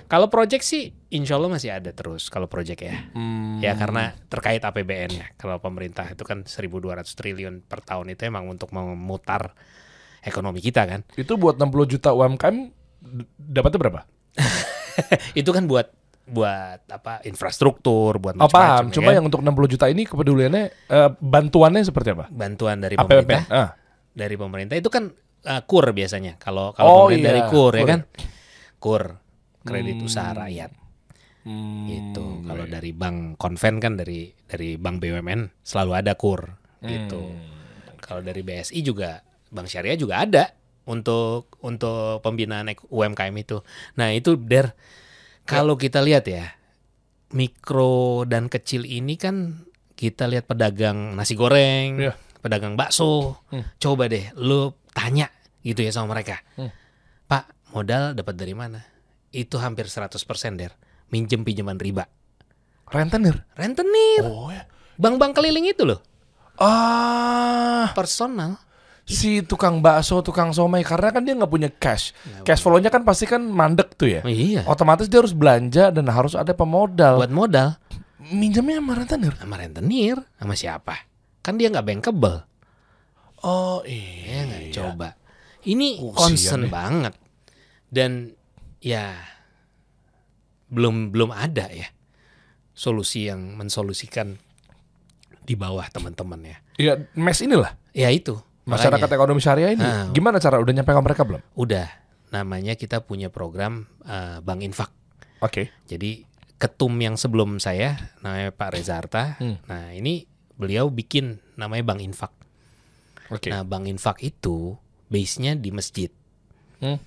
Kalau project sih insya Allah masih ada terus kalau project ya.
Hmm.
Ya karena terkait APBN ya. Kalau pemerintah itu kan 1.200 triliun per tahun itu emang untuk memutar ekonomi kita kan.
Itu buat 60 juta UMKM dapatnya berapa? [LAUGHS] [LAUGHS]
itu kan buat buat apa infrastruktur, buat
Oh, paham.
macam-macam, ya
Cuma
kan.
yang untuk 60 juta ini kepeduliannya eh, bantuannya seperti apa?
bantuan dari
APBN.
pemerintah
Ah.
dari pemerintah itu kan uh, kur biasanya. Kalau kalau
Oh,
pemerintah
iya,
dari kur, ya
kur.
kan. Kur kredit
Hmm.
usaha rakyat.
Hmm,
gitu. Kalau
baik.
dari bank konven kan dari dari bank BUMN selalu ada kur gitu.
Hmm.
Kalau dari BSI juga bank syariah juga ada untuk untuk pembinaan UMKM itu. Nah, itu Der kalau kita lihat ya mikro dan kecil ini kan kita lihat pedagang nasi goreng,
Iya.
pedagang bakso.
Hmm.
Coba deh lu tanya gitu ya sama mereka.
Hmm.
Pak, modal dapat dari mana? Itu hampir 100% Der. Minjem pinjaman riba.
rentenir.
Rentenir.
Oh ya.
Bank-bank keliling itu loh.
Ah,
Personal.
Si tukang bakso, tukang somai karena kan dia nggak punya cash. Cash flow-nya kan pasti kan mandek tuh ya.
Oh, iya.
Otomatis dia harus belanja dan harus ada pemodal.
Buat modal.
Minjamnya sama rentenir.
sama rentenir sama siapa kan dia nggak bankable
Oh
ya
iya.
nggak coba ini
Oh,
concern banget dan ya belum belum ada ya solusi yang mensolusikan di bawah teman-teman ya
Iya, mes inilah
ya itu
masyarakat
makanya
ekonomi syariah ini.
Ah.
Gimana cara udah nyampe ke mereka belum?
udah namanya kita punya program eh, bank infak
Oke.
jadi ketum yang sebelum saya namanya Pak Reza Arta
Hmm.
nah ini beliau bikin namanya bank infak
Oke.
Nah, bank infak itu base-nya di masjid.
Hmm.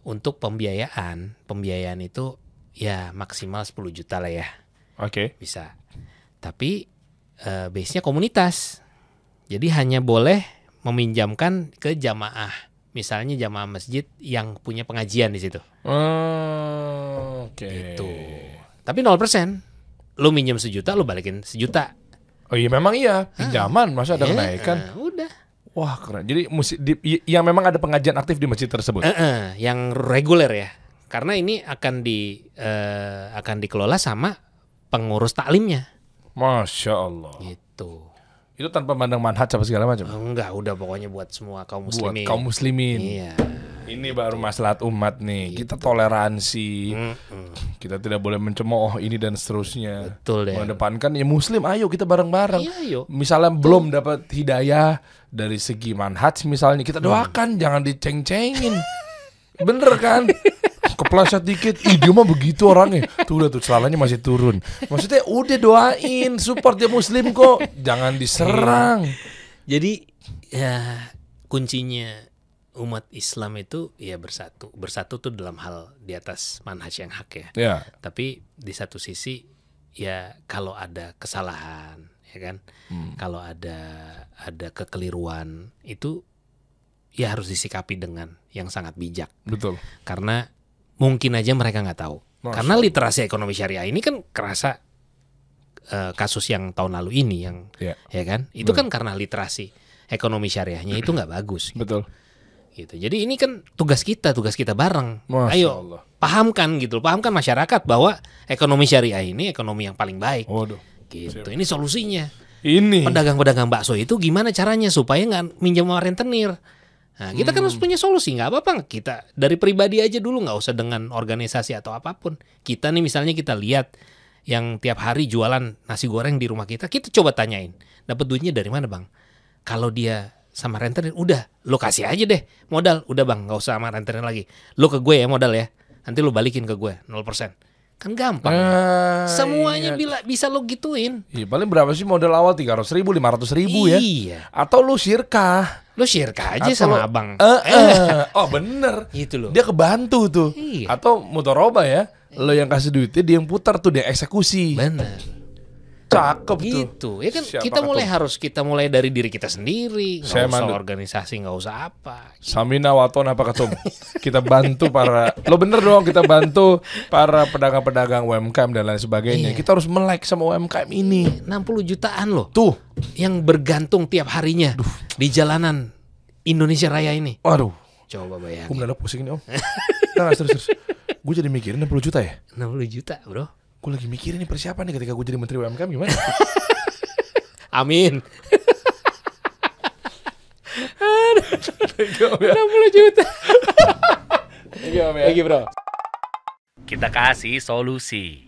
Untuk pembiayaan, pembiayaan itu ya maksimal 10 juta lah ya,
Oke.
bisa. Tapi eh, base-nya komunitas. Jadi hanya boleh meminjamkan ke jamaah. Misalnya jamaah masjid yang punya pengajian di situ.
Oh, Oke.
Gitu. Tapi 0%. Lu minjem sejuta, lu balikin sejuta.
Oh iya memang iya pinjaman masa ada
Ya,
kenaikan.
eh, udah.
Wah keren. Jadi musi, di, yang memang ada pengajian aktif di masjid tersebut.
Eh, eh, yang reguler ya. Karena ini akan di eh, akan dikelola sama pengurus taklimnya
Masya Allah.
gitu.
Itu tanpa mandang manhaj apa segala macam.
Enggak, udah pokoknya buat semua kaum
Buat
muslimin.
kaum muslimin.
Iya.
Ini baru maslahat umat nih. Kita toleransi.
Mm-mm.
Kita tidak boleh mencemooh ini dan seterusnya.
Betul deh.
Mengedepankan ya muslim, ayo kita bareng-bareng.
Iya.
Misalnya belum dapat hidayah dari segi manhaj misalnya kita doakan jangan diceng-cengin. [LAUGHS] Bener kan? Kepleset dikit, ih dia mah begitu orangnya. Tuh udah tuh celananya masih turun. Maksudnya udah doain, support dia muslim kok. Jangan diserang.
Jadi ya kuncinya umat Islam itu ya bersatu. Bersatu tuh dalam hal di atas manhaj yang hak ya.
Ya,
Tapi di satu sisi ya kalau ada kesalahan ya kan, kalau ada ada kekeliruan itu ya harus disikapi dengan yang sangat bijak
betul.
karena mungkin aja mereka nggak tahu.
Masya
Karena literasi ekonomi syariah ini kan kerasa eh, kasus yang tahun lalu ini yang
Ya,
ya kan itu kan karena literasi ekonomi syariahnya itu nggak bagus [CLEARS THROAT]
betul.
gitu. Jadi ini kan tugas kita, tugas kita bareng.
Masya
Ayo
Allah.
pahamkan gitu, pahamkan masyarakat bahwa ekonomi syariah ini ekonomi yang paling baik.
Waduh.
Gitu. Ini solusinya.
Ini
Pedagang-pedagang bakso itu gimana caranya supaya nggak minjem sama rentenir? Nah, kita kan harus punya solusi, nggak apa-apa. Kita dari pribadi aja dulu, nggak usah dengan organisasi atau apa pun. Kita nih misalnya kita lihat yang tiap hari jualan nasi goreng di rumah kita, kita coba tanyain, dapat duitnya dari mana bang? Kalau dia sama rentenir, udah, lo kasih aja deh modal, udah bang, nggak usah sama rentenir lagi. Lo ke gue ya modal ya, nanti lo balikin ke gue 0%. Kan gampang.
Ah,
Semuanya
iya.
bila, bisa lo gituin.
Iya, paling berapa sih modal awal 300 ribu, 500 ribu ya?
Iya.
Atau lu sirkah?
Lo share aja
Atau
sama
lo-
abang.
Eh, eh. Oh bener.
Gitu loh.
Dia kebantu tuh.
Iya.
Atau motoroba ya. Lo yang kasih duitnya, dia yang putar tuh, dia eksekusi.
Benar.
Cakep tuh.
Gitu. Ya kan
Siapa
kita mulai
ketum?
harus kita mulai dari diri kita sendiri. Nggak
Saya
usah
mandut.
organisasi, nggak usah apa.
Samina waton apa ketum? [LAUGHS] Kita bantu para Lo bener dong kita bantu para pedagang-pedagang UMKM dan lain sebagainya.
Iya.
Kita harus melek sama UMKM ini.
60 jutaan loh
Tuh.
yang bergantung tiap harinya di jalanan Indonesia Raya ini.
Waduh.
Coba
Gue
bayangin.
mendadak pusing nih om. Nah, terus terus. Gue jadi mikirin 60 juta ya.
60 juta, Bro.
Gue lagi mikirin nih persiapan nih ketika gue jadi menteri UMKM gimana? [LAUGHS]
Amin.
Thank you, Om, ya.
60 juta.
Thank you, Om, ya.
Lagi, Bro.
Kita kasih solusi.